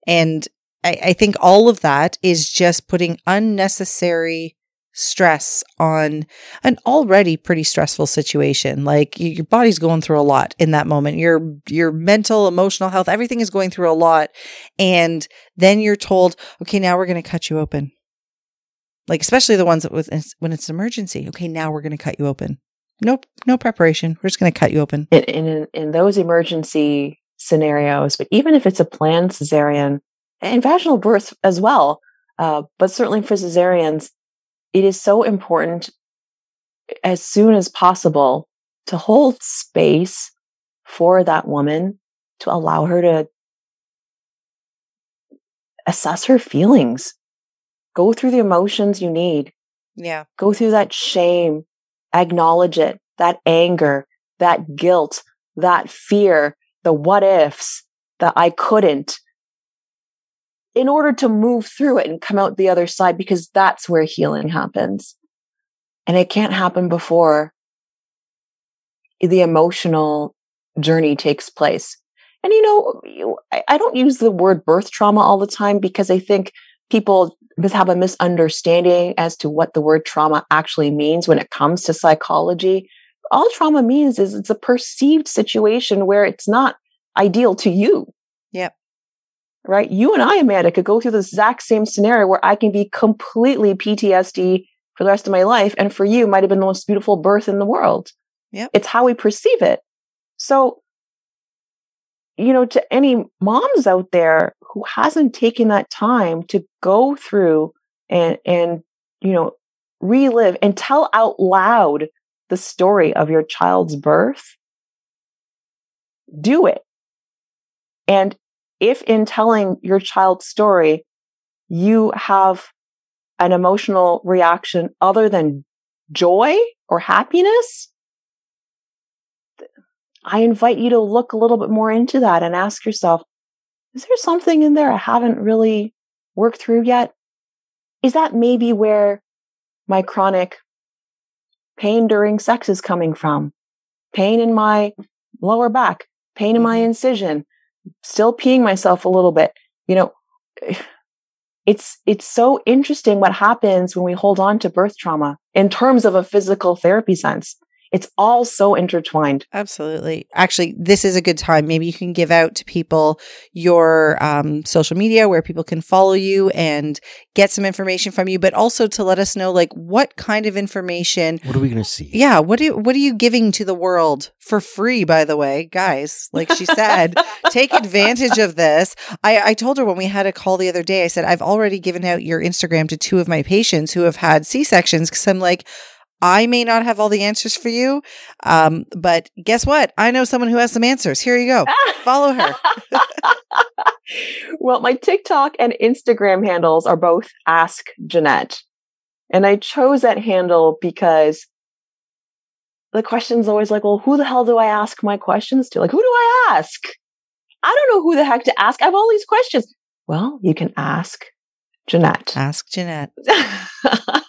And I, I think all of that is just putting unnecessary stress on an already pretty stressful situation. Like your body's going through a lot in that moment. Your your mental emotional health everything is going through a lot. And then you're told okay now we're going to cut you open like especially the ones that with when it's an emergency. Okay now we're going to cut you open. Nope no preparation. We're just going to cut you open. In, in in those emergency scenarios, but even if it's a planned cesarean and vaginal birth as well, uh, but certainly for cesareans, it is so important as soon as possible to hold space for that woman to allow her to assess her feelings, go through the emotions you need, yeah. Go through that shame, acknowledge it, that anger, that guilt, that fear, the what ifs, that I couldn't, in order to move through it and come out the other side, because that's where healing happens. And it can't happen before the emotional journey takes place. And you know, I, I don't use the word birth trauma all the time because I think people have a misunderstanding as to what the word trauma actually means when it comes to psychology. All trauma means is it's a perceived situation where it's not ideal to you. Yep. Right? You and I, Amanda, could go through the exact same scenario where I can be completely PTSD for the rest of my life. And for you, might have been the most beautiful birth in the world. Yep. It's how we perceive it. So, you know, to any moms out there who hasn't taken that time to go through and, and, you know, relive and tell out loud the story of your child's birth, do it. And if in telling your child's story, you have an emotional reaction other than joy or happiness, I invite you to look a little bit more into that and ask yourself, is there something in there I haven't really worked through yet? Is that maybe where my chronic pain during sex is coming from? Pain in my lower back, pain in my Mhm. incision, still peeing myself a little bit. You know, it's it's so interesting what happens when we hold on to birth trauma in terms of a physical therapy sense it's all so intertwined. Absolutely. Actually, this is a good time. Maybe you can give out to people your um, social media where people can follow you and get some information from you, but also to let us know like what kind of information. What are we going to see? Yeah. What do what are you giving to the world for free? By the way, guys, like she said, take advantage of this. I, I told her when we had a call the other day. I said I've already given out your Instagram to two of my patients who have had C sections because I'm like. I may not have all the answers for you, um, but guess what? I know someone who has some answers. Here you go. Follow her. well, my TikTok and Instagram handles are both Ask Jeanette. And I chose that handle because the question's always like, well, who the hell do I ask my questions to? Like, who do I ask? I don't know who the heck to ask. I have all these questions. Well, you can ask Jeanette. Ask Jeanette.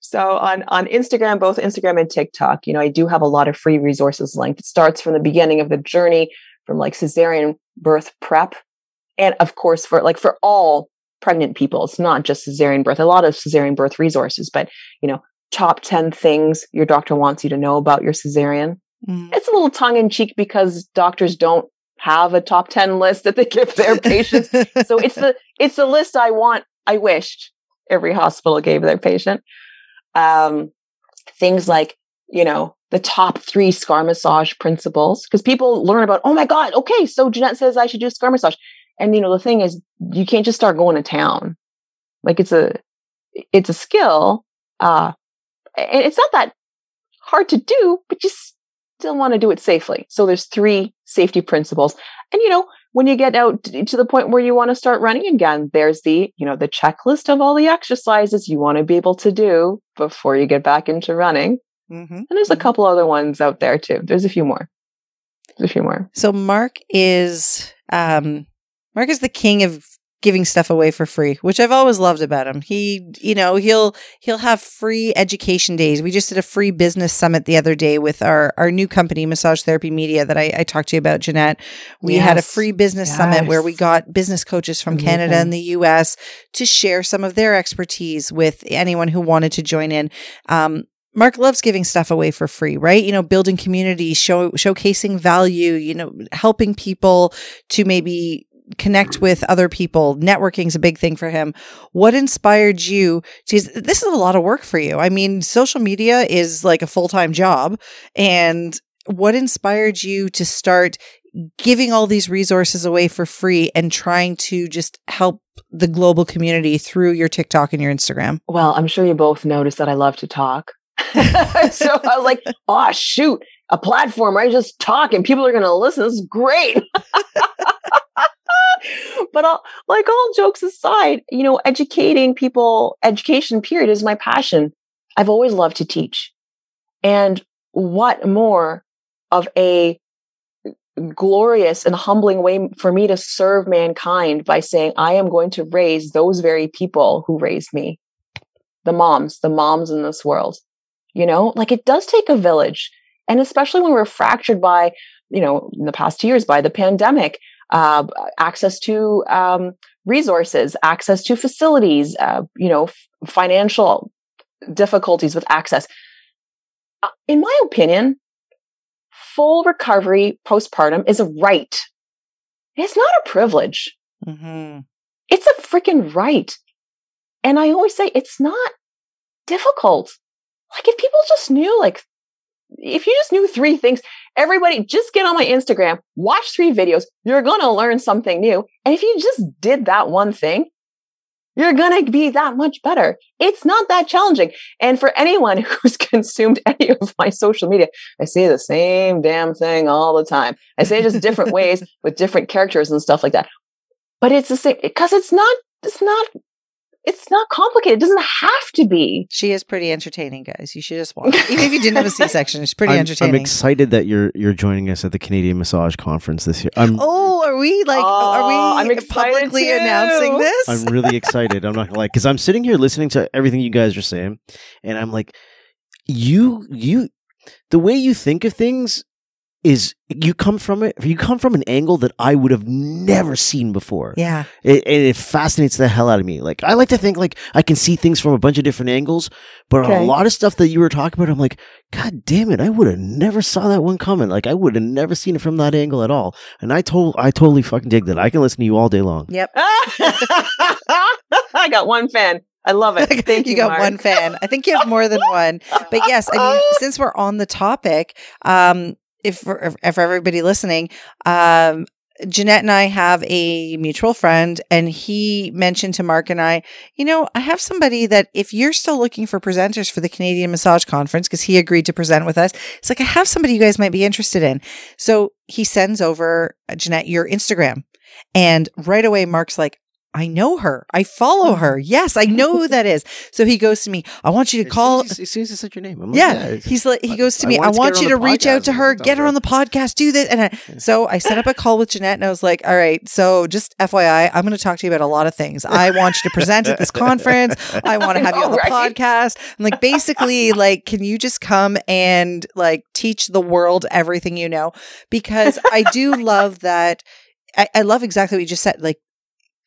so on, on Instagram, both Instagram and TikTok, you know, I do have a lot of free resources linked. It starts from the beginning of the journey from like cesarean birth prep. And of course, for like for all pregnant people, it's not just cesarean birth, a lot of cesarean birth resources, but you know, top 10 things your doctor wants you to know about your cesarean. Mm. It's a little tongue in cheek because doctors don't have a top 10 list that they give their patients. so it's the, it's the list I want I wished every hospital gave their patient. Um, things like, you know, the top three scar massage principles, because people learn about, oh my God, okay, so Jeanette says I should do scar massage. And, you know, the thing is, you can't just start going to town. Like it's a, it's a skill. Uh, and it's not that hard to do, but you still want to do it safely. So there's three safety principles. And, you know, when you get out to the point where you want to start running again, there's the, you know, the checklist of all the exercises you want to be able to do before you get back into running. Mm-hmm. And there's a mm-hmm. couple other ones out there too. There's a few more. There's a few more. So Mark is, um, Mark is the king of giving stuff away for free, which I've always loved about him. He, you know, he'll he'll have free education days. We just did a free business summit the other day with our our new company, Massage Therapy Media, that I, I talked to you about, Jeanette. We yes. had a free business yes. summit where we got business coaches from Canada and the US to share some of their expertise with anyone who wanted to join in. Um, Mark loves giving stuff away for free, right? You know, building community, show, showcasing value, you know, helping people to maybe connect with other people. Networking is a big thing for him. What inspired you this is a lot of work for you. I mean, social media is like a full time job. And what inspired you to start giving all these resources away for free and trying to just help the global community through your TikTok and your Instagram? Well, I'm sure you both noticed that I love to talk. so I was like, oh, shoot, a platform where I just talk and people are going to listen. This is great. but like all jokes aside, you know, educating people, education period is my passion. I've always loved to teach. And what more of a glorious and humbling way for me to serve mankind by saying, I am going to raise those very people who raised me. The moms, the moms in this world. You know, like it does take a village. And especially when we're fractured by, you know, in the past years by the pandemic, uh, access to um, resources, access to facilities, uh, you know, f- financial difficulties with access. Uh, in my opinion, full recovery postpartum is a right. It's not a privilege. Mm-hmm. It's a freaking right. And I always say it's not difficult. Like if people just knew like if you just knew three things, everybody just get on my Instagram, watch three videos. You're going to learn something new. And if you just did that one thing, you're going to be that much better. It's not that challenging. And for anyone who's consumed any of my social media, I say the same damn thing all the time. I say it just different ways with different characters and stuff like that. But it's the same because it's not, it's not it's not complicated. It doesn't have to be. She is pretty entertaining, guys. You should just watch. Even if you didn't have a C-section, she's pretty I'm, entertaining. I'm excited that you're you're joining us at the Canadian Massage Conference this year. I'm, oh, are we like? are oh, we I'm publicly too. announcing this? I'm really excited. I'm not gonna like because I'm sitting here listening to everything you guys are saying, and I'm like, you you the way you think of things is you come from it. You come from an angle that I would have never seen before. Yeah. It, and it fascinates the hell out of me. Like I like to think like I can see things from a bunch of different angles, but Okay. a lot of stuff that you were talking about, I'm like, God damn it, I would have never saw that one coming. Like I would have never seen it from that angle at all. And I told, I totally fucking dig that. I can listen to you all day long. Yep. I got one fan. I love it. Thank you. you got Mark. one fan. I think you have more than one. But yes, I mean, since we're on the topic, um, if for, everybody listening, um, Jeanette and I have a mutual friend, and he mentioned to Mark and I, you know, I have somebody that if you're still looking for presenters for the Canadian Massage Conference, because he agreed to present with us, it's like, I have somebody you guys might be interested in. So he sends over, Jeanette, your Instagram. And right away, Mark's like, I know her. I follow her. Mm-hmm. Yes, I know who that is. So he goes to me, I want you to call. As soon as, as soon as you said your name, I'm like, Yeah, it's- he's like, he goes to me, I to want you to reach out to her, get her on the podcast, do this. And I, so I set up a call with Jeanette and I was like, all right, so just FYI, I'm going to talk to you about a lot of things. I want you to present at this conference. I want to have you on the Right. podcast. I'm like, basically, like, can you just come and like teach the world everything you know? Because I do love that. I, I love exactly what you just said. Like,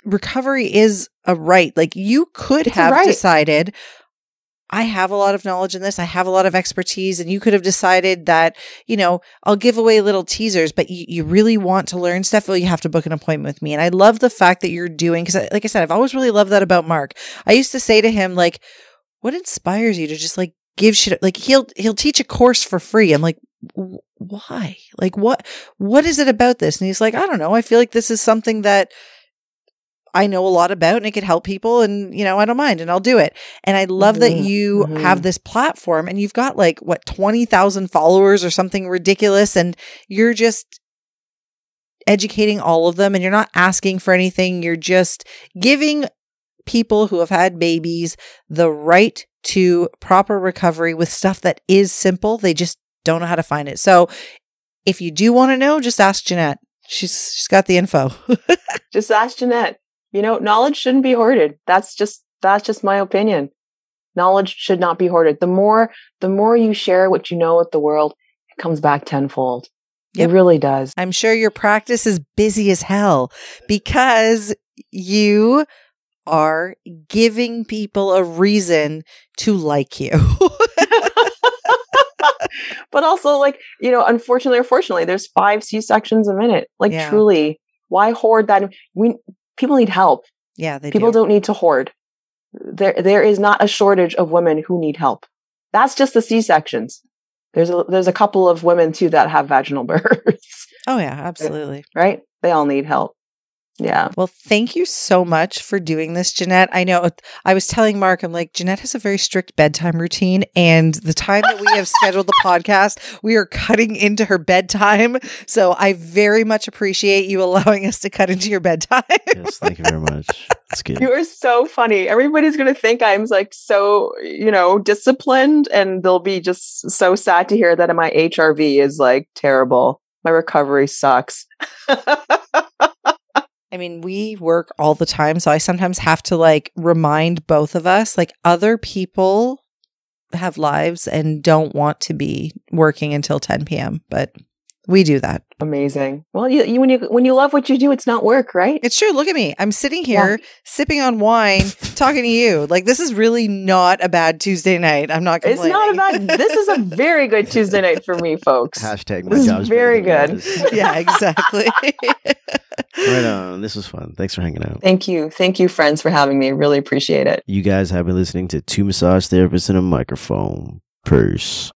recovery is a right. Like, you could It's have right. decided, I have a lot of knowledge in this. I have a lot of expertise. And you could have decided that, you know, I'll give away little teasers, but you, you really want to learn stuff. Well, you have to book an appointment with me. And I love the fact that you're doing, because like I said, I've always really loved that about Mark. I used to say to him, like, what inspires you to just like give shit? Like he'll, he'll teach a course for free. I'm like, why? Like what, what is it about this? And he's like, I don't know. I feel like this is something that I know a lot about and it could help people and you know, I don't mind and I'll do it. And I love that Mhm, you mhm. have this platform and you've got like what 20,000 followers or something ridiculous and you're just educating all of them and you're not asking for anything. You're just giving people who have had babies the right to proper recovery with stuff that is simple. They just don't know how to find it. So if you do want to know, just ask Jeanette. She's she's got the info. Just ask Jeanette. You know, knowledge shouldn't be hoarded. That's just that's just my opinion. Knowledge should not be hoarded. The more the more you share what you know with the world, it comes back tenfold. Yep. It really does. I'm sure your practice is busy as hell because you are giving people a reason to like you. but also, like you know, unfortunately or fortunately, there's five C sections a minute. Like Yeah. truly, why hoard that? We people need help. yeah, they people do. don't need to hoard. There, there is not a shortage of women who need help. That's just the C sections. There's a there's a couple of women too that have vaginal births, Oh yeah, absolutely. right? They all need help. Yeah. Well, thank you so much for doing this, Jeanette. I know I was telling Mark, I'm like, Jeanette has a very strict bedtime routine, and the time that we have scheduled the podcast, we are cutting into her bedtime. So I very much appreciate you allowing us to cut into your bedtime. yes, thank you very much. That's good. You are so funny. Everybody's going to think I'm like so, you know, disciplined and they'll be just so sad to hear that my HRV is like terrible. My recovery sucks. I mean, we work all the time, so I sometimes have to like remind both of us like other people have lives and don't want to be working until 10 p.m., but we do that. Amazing. Well, you, you when you when you love what you do, it's not work, right? It's true. Look at me. I'm sitting here sipping on wine, talking to you. Like this is really not a bad Tuesday night. I'm not gonna It's not a bad. This is a very good Tuesday night for me, folks. Hashtag my This is job's very good. yours. yeah, exactly. right on. This was fun. Thanks for hanging out. Thank you, thank you, friends, for having me. Really appreciate it. You guys have been listening to two massage therapists and a microphone. Purse.